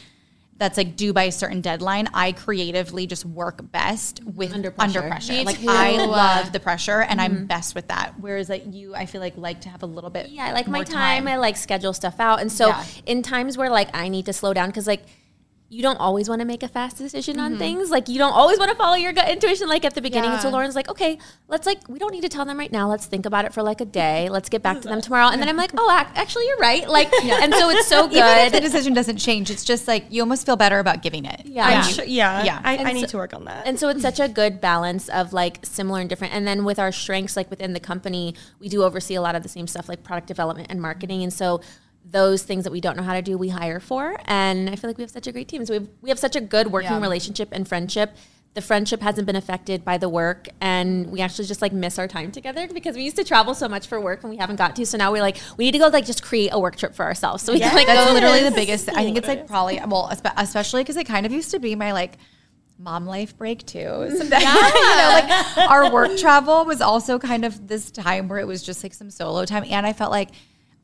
that's like due by a certain deadline, I creatively just work best with under pressure. Under pressure. Like too. I love the pressure and mm-hmm. I'm best with that. Whereas like you, I feel like like to have a little bit. Yeah, I like my time. time. I like schedule stuff out. And so yeah. in times where like I need to slow down because like you don't always want to make a fast decision on mm-hmm. things. Like you don't always want to follow your gut intuition like at the beginning. Yeah. so Lauren's like, okay, let's like we don't need to tell them right now. Let's think about it for like a day. Let's get back to them tomorrow. And then I'm like, oh, actually you're right. Like, yeah. and so it's so good. Even if the decision doesn't change, it's just like you almost feel better about giving it. Yeah, yeah, sure, yeah. yeah. I, I need so, to work on that. And so it's such a good balance of like similar and different. And then with our strengths, like within the company, we do oversee a lot of the same stuff like product development and marketing. And so those things that we don't know how to do, we hire for. And I feel like we have such a great team. So we have, we have such a good working yeah. relationship and friendship. The friendship hasn't been affected by the work, and we actually just like miss our time together because we used to travel so much for work and we haven't got to. So now we're like, we need to go like just create a work trip for ourselves. So we yeah, can like that's literally the biggest. I think it's like probably well, especially because it kind of used to be my like mom life break too. Sometimes, yeah. you know, like our work travel was also kind of this time where it was just like some solo time, and I felt like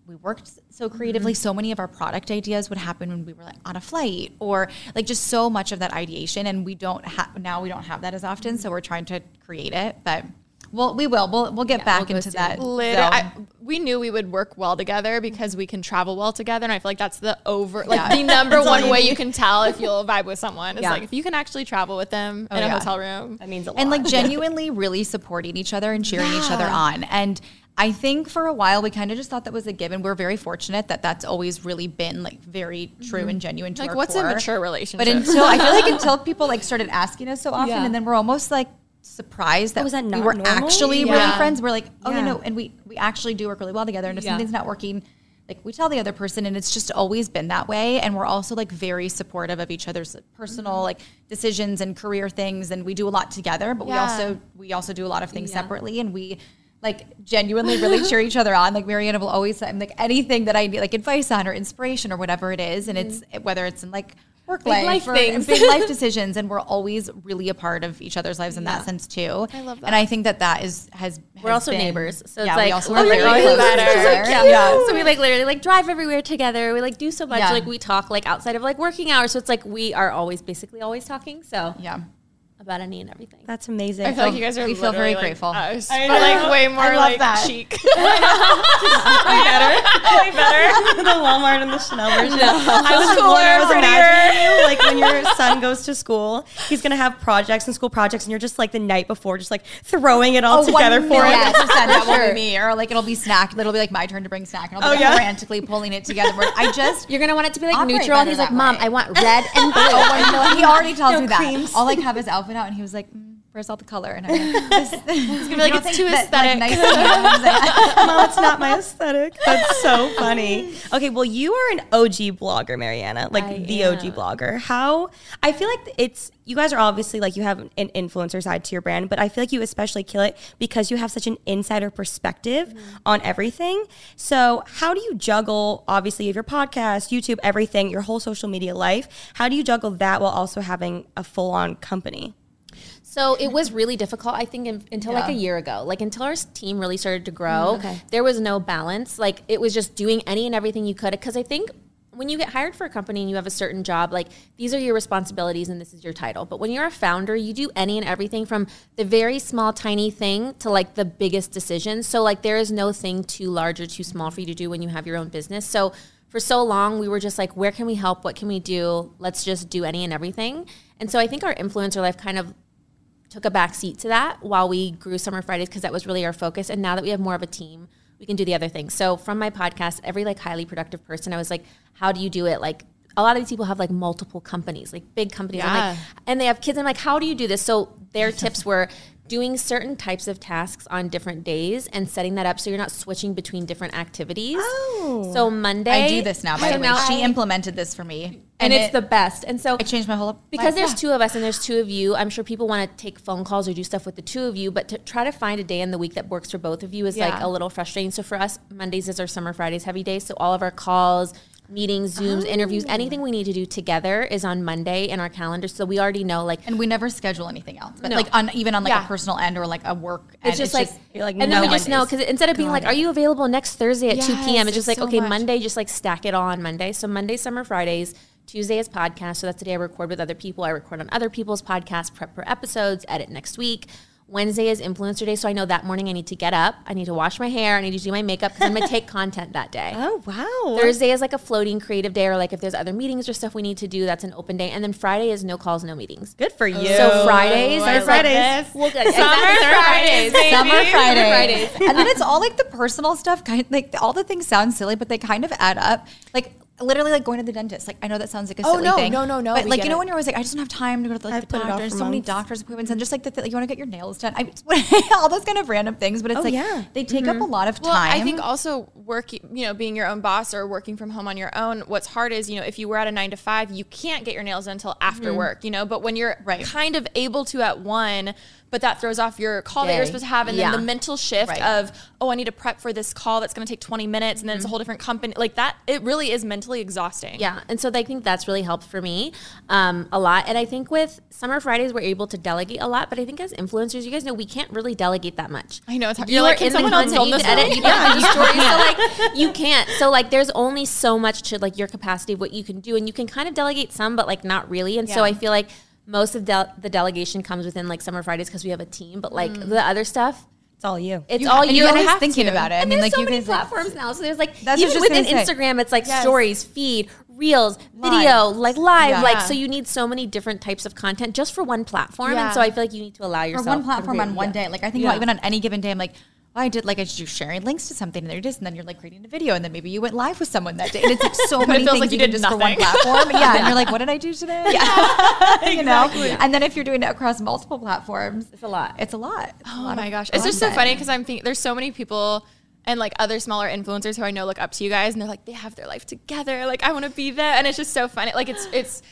we worked so creatively. Mm-hmm. So many of our product ideas would happen when we were like on a flight or like just so much of that ideation. And we don't have now we don't have that as often. So we're trying to create it, but well, we will. We'll we'll get yeah, back we'll into that. I, we knew we would work well together because we can travel well together, and I feel like that's the over like yeah. the number one way you can tell if you'll vibe with someone is yeah. like if you can actually travel with them oh, in a hotel room. That means a lot. And like genuinely, really supporting each other and cheering each other on, and I think for a while we kind of just thought that was a given. We're very fortunate that that's always really been like very true mm-hmm. and genuine to like our what's core. a mature relationship? But until I feel like until people like started asking us so often, yeah. and then we're almost like surprised that, oh, that we were normal? actually yeah. really friends. We're like, oh yeah. no, and we we actually do work really well together. And if something's not working, like we tell the other person, and it's just always been that way. And we're also like very supportive of each other's personal mm-hmm. like decisions and career things, and we do a lot together. But we also we also do a lot of things separately, and we like genuinely really cheer each other on. Like Marianna will always say like anything that I need like advice on or inspiration or whatever it is. And mm-hmm. it's whether it's in like work big life, life things. big life decisions. And we're always really a part of each other's lives in yeah. that sense too. I love that. And I think that that is, has, we're has also been, neighbors. So yeah, it's like, we also oh, very close better. yeah. yeah. So we like literally like drive everywhere together. We like do so much. Like we talk like outside of like working hours. So it's like we are always basically always talking. So yeah about any and everything. That's amazing. I feel like you guys are. We feel very like grateful. Us, I know. But like way more I like that. chic. way better. Way better. the Walmart and the Chanel version. No. I was cooler. I was imagining you like when your son goes to school, he's gonna have projects and school projects, and you're just like the night before, just like throwing it all oh, together for him. Yes, that will be me. Or like it'll be snack. It'll be like my turn to bring snack, and I'll be oh, like yeah. frantically pulling it together. I just you're gonna want it to be like neutral. And he's like, Mom, I want red and blue. oh, no, he already tells me that. I'll like have his outfit out, and he was like. Mm where's all the color? And I'm like, this, gonna be like, it's too aesthetic. Like, nice Mom, it's not my aesthetic. That's so funny. Okay, well, you are an OG blogger, Marianna, like I the am. OG blogger. How I feel like it's you guys are obviously like you have an influencer side to your brand, but I feel like you especially kill it because you have such an insider perspective mm-hmm. on everything. So, how do you juggle obviously of your podcast, YouTube, everything, your whole social media life? How do you juggle that while also having a full on company? So it was really difficult, I think, in, until yeah. like a year ago. Like until our team really started to grow, mm, okay. there was no balance. Like it was just doing any and everything you could. Because I think when you get hired for a company and you have a certain job, like these are your responsibilities and this is your title. But when you're a founder, you do any and everything from the very small, tiny thing to like the biggest decision. So like there is no thing too large or too small for you to do when you have your own business. So for so long, we were just like, where can we help? What can we do? Let's just do any and everything. And so I think our influencer life kind of took a back seat to that while we grew Summer Fridays because that was really our focus. And now that we have more of a team, we can do the other things. So from my podcast, every like highly productive person, I was like, how do you do it? Like a lot of these people have like multiple companies, like big companies. Yeah. Like, and they have kids. I'm like, how do you do this? So their tips were doing certain types of tasks on different days and setting that up so you're not switching between different activities. Oh. So Monday. I do this now, by the way. She I, implemented this for me and, And it's it- the best. And so I changed my whole because there's yeah. two of us and there's two of you. I'm sure people want to take phone calls or do stuff with the two of you, but to try to find a day in the week that works for both of you is like a little frustrating. So for us, Mondays is our summer Fridays heavy day. So all of our calls, meetings, Zooms, interviews, oh. anything we need to do together is on Monday in our calendar. So we already know like and we never schedule anything else. But No. like on even on like Yeah. a personal end or like a work. it's just like, you're like, and no then we just know because instead of being like, "Are you available next Thursday at two p.m.?" It's just like, so okay, much. Monday, just like stack it all on Monday. So Monday, summer Fridays, Tuesday is podcast. So that's the day I record with other people. I record on other people's podcasts, prep for episodes, edit next week. Wednesday is influencer day, so I know that morning I need to get up, I need to wash my hair, I need to do my makeup because I'm gonna take content that day. Oh wow. Thursday is like a floating creative day, or like if there's other meetings or stuff we need to do, that's an open day. And then Friday is no calls, no meetings. Good for you. So Fridays, oh, I is like- Fridays. Well, good. Exactly, Summer Fridays, baby. Summer Fridays. and then it's all like the personal stuff, kind like all the things sound silly, but they kind of add up. Like literally like going to the dentist. Like I know that sounds like a Oh, silly no, thing. no, no, no, But we like you know it. when you're always like, I just don't have time to go to like I've the put it off doctor. There's for so many months. doctor's appointments and just like the th- like, you want to get your nails done. I all those kind of random things, but it's Oh, like yeah. they take up a mm-hmm. lot of Well, time. I think also working, you know, being your own boss or working from home on your own, what's hard is, you know, if you were at a nine to five, you can't get your nails done until after mm-hmm. work, you know, but when you're Right. kind of able to at one, but that throws off your call that you're supposed to have. And Yeah. then the mental shift Right. of, oh, I need to prep for this call that's going to take 20 minutes. And then it's a whole different company. Like that, it really is mentally exhausting. Yeah, and so I think that's really helped for me um, a lot. And I think with Summer Fridays, we're able to delegate a lot. But I think as influencers, you guys know we can't really delegate that much. I know, it's hard. You You're are like, can in someone else content, film you this can edit, you do stories. So like you can't. So like there's only so much to like your capacity of what you can do, and you can kind of delegate some, but like not really. And so I feel like most of del- the delegation comes within like Summer Fridays because we have a team. But like mm. the other stuff, It's all you. it's You- all you. and always have thinking to. about it. I And mean, like, so you many guys, platforms now. So there's like That's even just within. Instagram, it's like Yes. stories, feed, reels, Live. video, like live, Yeah. like so you need so many different types of content just for one platform. Yeah. And so I feel like you need to allow or yourself one platform on one yeah. day. Like I think about even on any given day, I'm like, I did like I just do sharing links to something, and there it is, and then you're like creating a video, and then maybe you went live with someone that day, and it's like so many things like you do did just for one platform. Yeah, and you're like, what did I do today? Yeah, you know. And then if you're doing it across multiple platforms, It's a lot. It's a lot. It's a Oh lot my gosh. It's just so funny because I'm thinking there's so many people and like other smaller influencers who I know look up to you guys and they're like, they have their life together. Like I want to be there. And it's just so funny. Like it's it's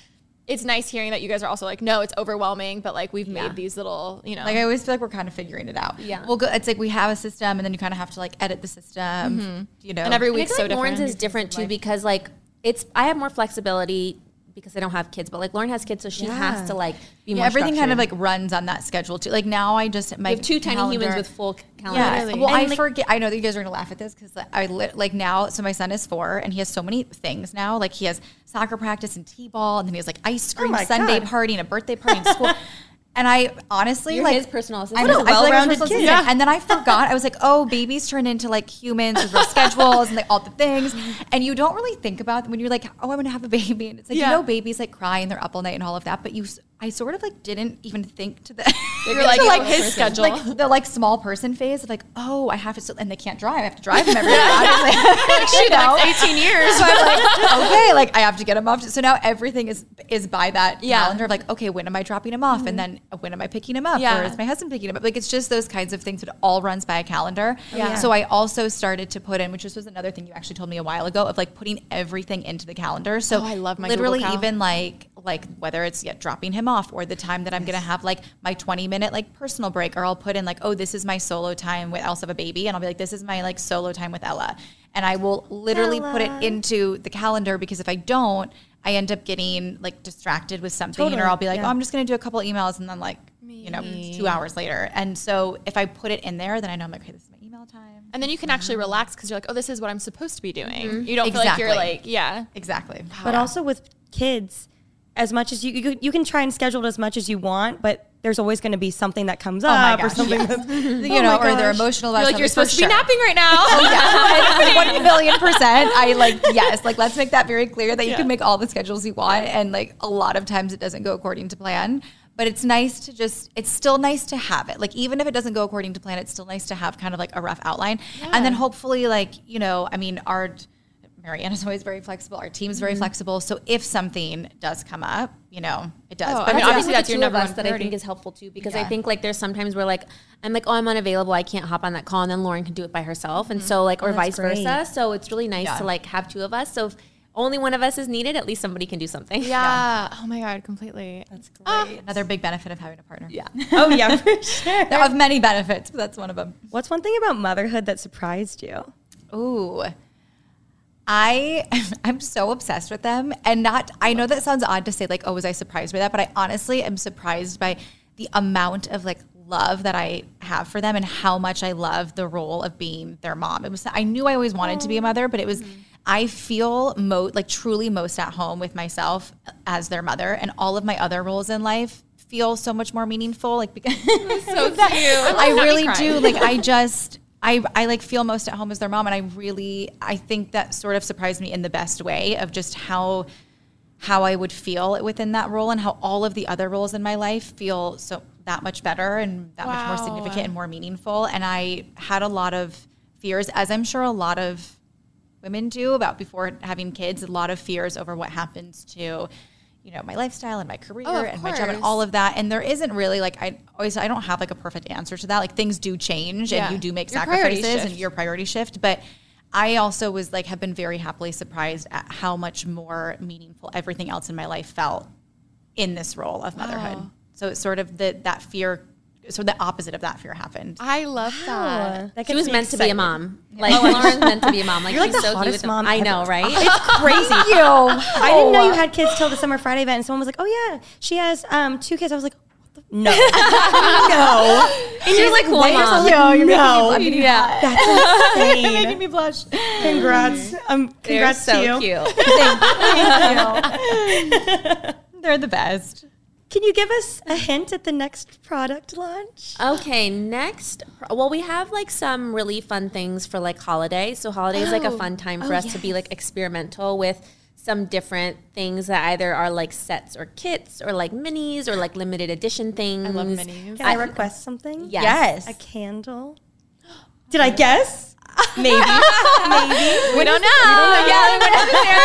it's nice hearing that you guys are also like, no, it's overwhelming, but like we've made these little, you know. Like I always feel like we're kind of figuring it out. Yeah. Well, go, it's like we have a system, and then you kind of have to like edit the system. Mm-hmm. You know, and every And I week's so like Lauren's is different too because like it's I have more flexibility because I don't have kids, but like Lauren has kids, so she has to like be Yeah, more. everything kind of like runs on that schedule too. Like now, I just my We have two tiny humans with full calendars. Yeah. Well, And, I like- forget. I know that you guys are gonna laugh at this because I lit, like now. So my son is four, and he has so many things now. Like he has soccer practice and t-ball, and then he has like ice oh cream my Sunday God. party and a birthday party in school. And I honestly You're like his personal I assistant. What a I I'm well-rounded personal kid. assistant. And then I forgot. I was like, oh, babies turn into like humans with real schedules and like all the things. And you don't really think about when you're like, oh, I'm gonna have a baby, and it's like Yeah. you know, babies like cry and they're up all night and all of that. But you, s- I sort of like didn't even think to the. You're like, to, oh, his schedule. like the like small person phase of like, oh, I have to, still, and they can't drive. I have to drive them every day. obviously. shoot, You the know? next 18 years. So I'm like, okay, like I have to get him off. So now everything is is by that Yeah. calendar of like, okay, when am I dropping him off, and mm-hmm. then when am I picking him up, Yeah. or is my husband picking him up? Like it's just those kinds of things. But it all runs by a calendar. Yeah. So I also started to put in, which this was another thing you actually told me a while ago, of like putting everything into the calendar. So Oh, I love my literally even like like whether it's yeah, dropping him off or the time that I'm gonna have like my 20 minute like personal break, or I'll put in like, oh, this is my solo time with I also have a baby, and I'll be like, this is my like solo time with Ella, and I will literally put it into the calendar because if I don't, I end up getting like distracted with something, Totally, or I'll be like, yeah. oh, I'm just gonna do a couple emails, and then like you know two hours later, and so if I put it in there, then I know I'm like, okay, this is my email time. and then you can actually relax because you're like, oh, this is what I'm supposed to be doing. Mm-hmm. You don't feel like you're like, yeah. Exactly. But also with kids, as much as you, you you can try and schedule it as much as you want, but there's always going to be something that comes Oh up oh or something yeah. that's you know, or they're emotional about You're like, you're supposed to be napping right now. Oh yeah, one million percent. I like yes, like let's make that very clear that you can make all the schedules you want, and like a lot of times it doesn't go according to plan. But it's nice to just, it's still nice to have it. Like, even if it doesn't go according to plan, it's still nice to have kind of like a rough outline. And then hopefully, like, you know, I mean, our, Marianne is always very flexible. Our team's Mm-hmm. very flexible. So if something does come up, you know, it does. Oh, But I mean, obviously that's your two of number one that I think is helpful too because I think like there's sometimes where like I'm like oh I'm unavailable I can't hop on that call and then Lauren can do it by herself and so like or vice great. versa so it's really nice Yeah. to like have two of us so if only one of us is needed, at least somebody can do something. Yeah. Oh my god, completely. That's great. Another big benefit of having a partner. Yeah. Oh yeah, for sure. There are many benefits, but that's one of them. What's one thing about motherhood that surprised you? Ooh. I I'm so obsessed with them and not I know that sounds odd to say like oh was I surprised by that but I honestly am surprised by the amount of like love that I have for them and how much I love the role of being their mom. It was I knew I always wanted to be a mother but it was I feel mo like truly most at home with myself as their mother and all of my other roles in life feel so much more meaningful like because So cute. I really do. Like I just I I like feel most at home as their mom and I really I think that sort of surprised me in the best way of just how how I would feel within that role and how all of the other roles in my life feel so that much better and that much more significant and more meaningful. And I had a lot of fears as I'm sure a lot of women do about before having kids, a lot of fears over what happens to, you know, my lifestyle and my career Oh, and my job and all of that. And there isn't really like I always I don't have like a perfect answer to that. Like things do change Yeah. and you do make Your sacrifices and your priority shift. But I also was like have been very happily surprised at how much more meaningful everything else in my life felt in this role of motherhood. So it's sort of the that fear so the opposite of that fear happened. I love that. That She was me meant to be a mom. Like Lauren's meant to be a mom. Like You're like she's the so cute hottest with mom I know, right? It's crazy. you. I didn't know you had kids till the summer Friday event, and someone was like, "Oh yeah, she has um, two kids." I was like, "No, no." and you're like, cool Wait, I mom. was like, no, yeah. that's insane. making me blush. Congrats, um, They're congrats so to you. cute. Thank you. They're the best. Can you give us a hint at the next product launch? Okay, next. Well, we have like some really fun things for like holiday. So holiday is like a fun time for oh, us to be like experimental with some different things that either are like sets or kits or like minis or like limited edition things. I love minis. Can I request something? Yes. A candle. Did I guess? Maybe. Maybe. We don't know. Yeah, we're not there.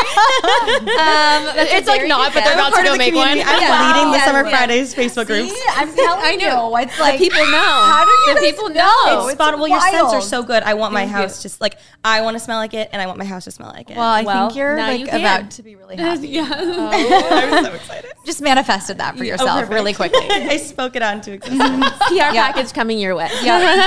um, It's like not, but they're about to go make one. I'm Yeah. leading the Yeah. Summer Yeah. Fridays Facebook groups. I'm telling I know. you, it's like the people know. How do you the people know? know? It's spot well, your scents are so good. I want my Thank you. house just like I want to smell like it, and I want my house to smell like it. Well, I Well, think you're like you about to be really happy. yeah. I'm so excited. Just manifested that for yourself really quickly. I spoke it on to existence. PR package coming your way. yeah.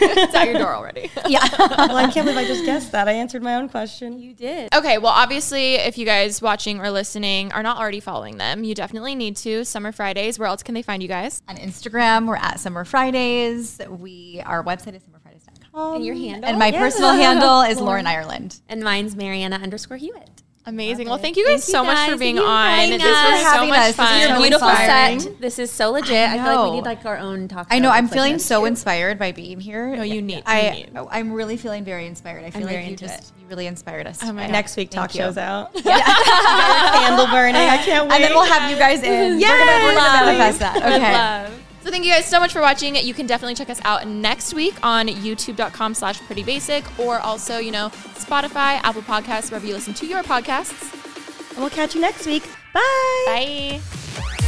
It's at your door already. yeah. Well, I can't believe I just guessed that. I answered my own question. You did. Okay, well, obviously, if you guys watching or listening are not already following them, you definitely need to. Summer Fridays. Where else can they find you guys? On Instagram, we're at Summer Fridays. We our website is summerfridays.com. And your handle? And my personal handle is Lauren Ireland. And mine's Marianna underscore Hewitt. Amazing. Well, thank you guys Thank you so much for being Thank you for on. having This us. was so much us. This is fun. really Beautiful inspiring. set. This is so legit. I, feel like we need like our own talk. I know. I'm that's, like, feeling this. so inspired by being here. No, you need- you I. need. Oh, I'm really feeling very inspired. I feel very like you into just you really inspired us. Oh my today. Next week, talk you. shows out. Yeah. Candle burning. I can't wait. And then we'll have you guys in. We're gonna, we're gonna manifest that. Okay. So thank you guys so much for watching. You can definitely check us out next week on youtube.com slash pretty basic or also, you know, Spotify, Apple Podcasts, wherever you listen to your podcasts. And we'll catch you next week. Bye. Bye.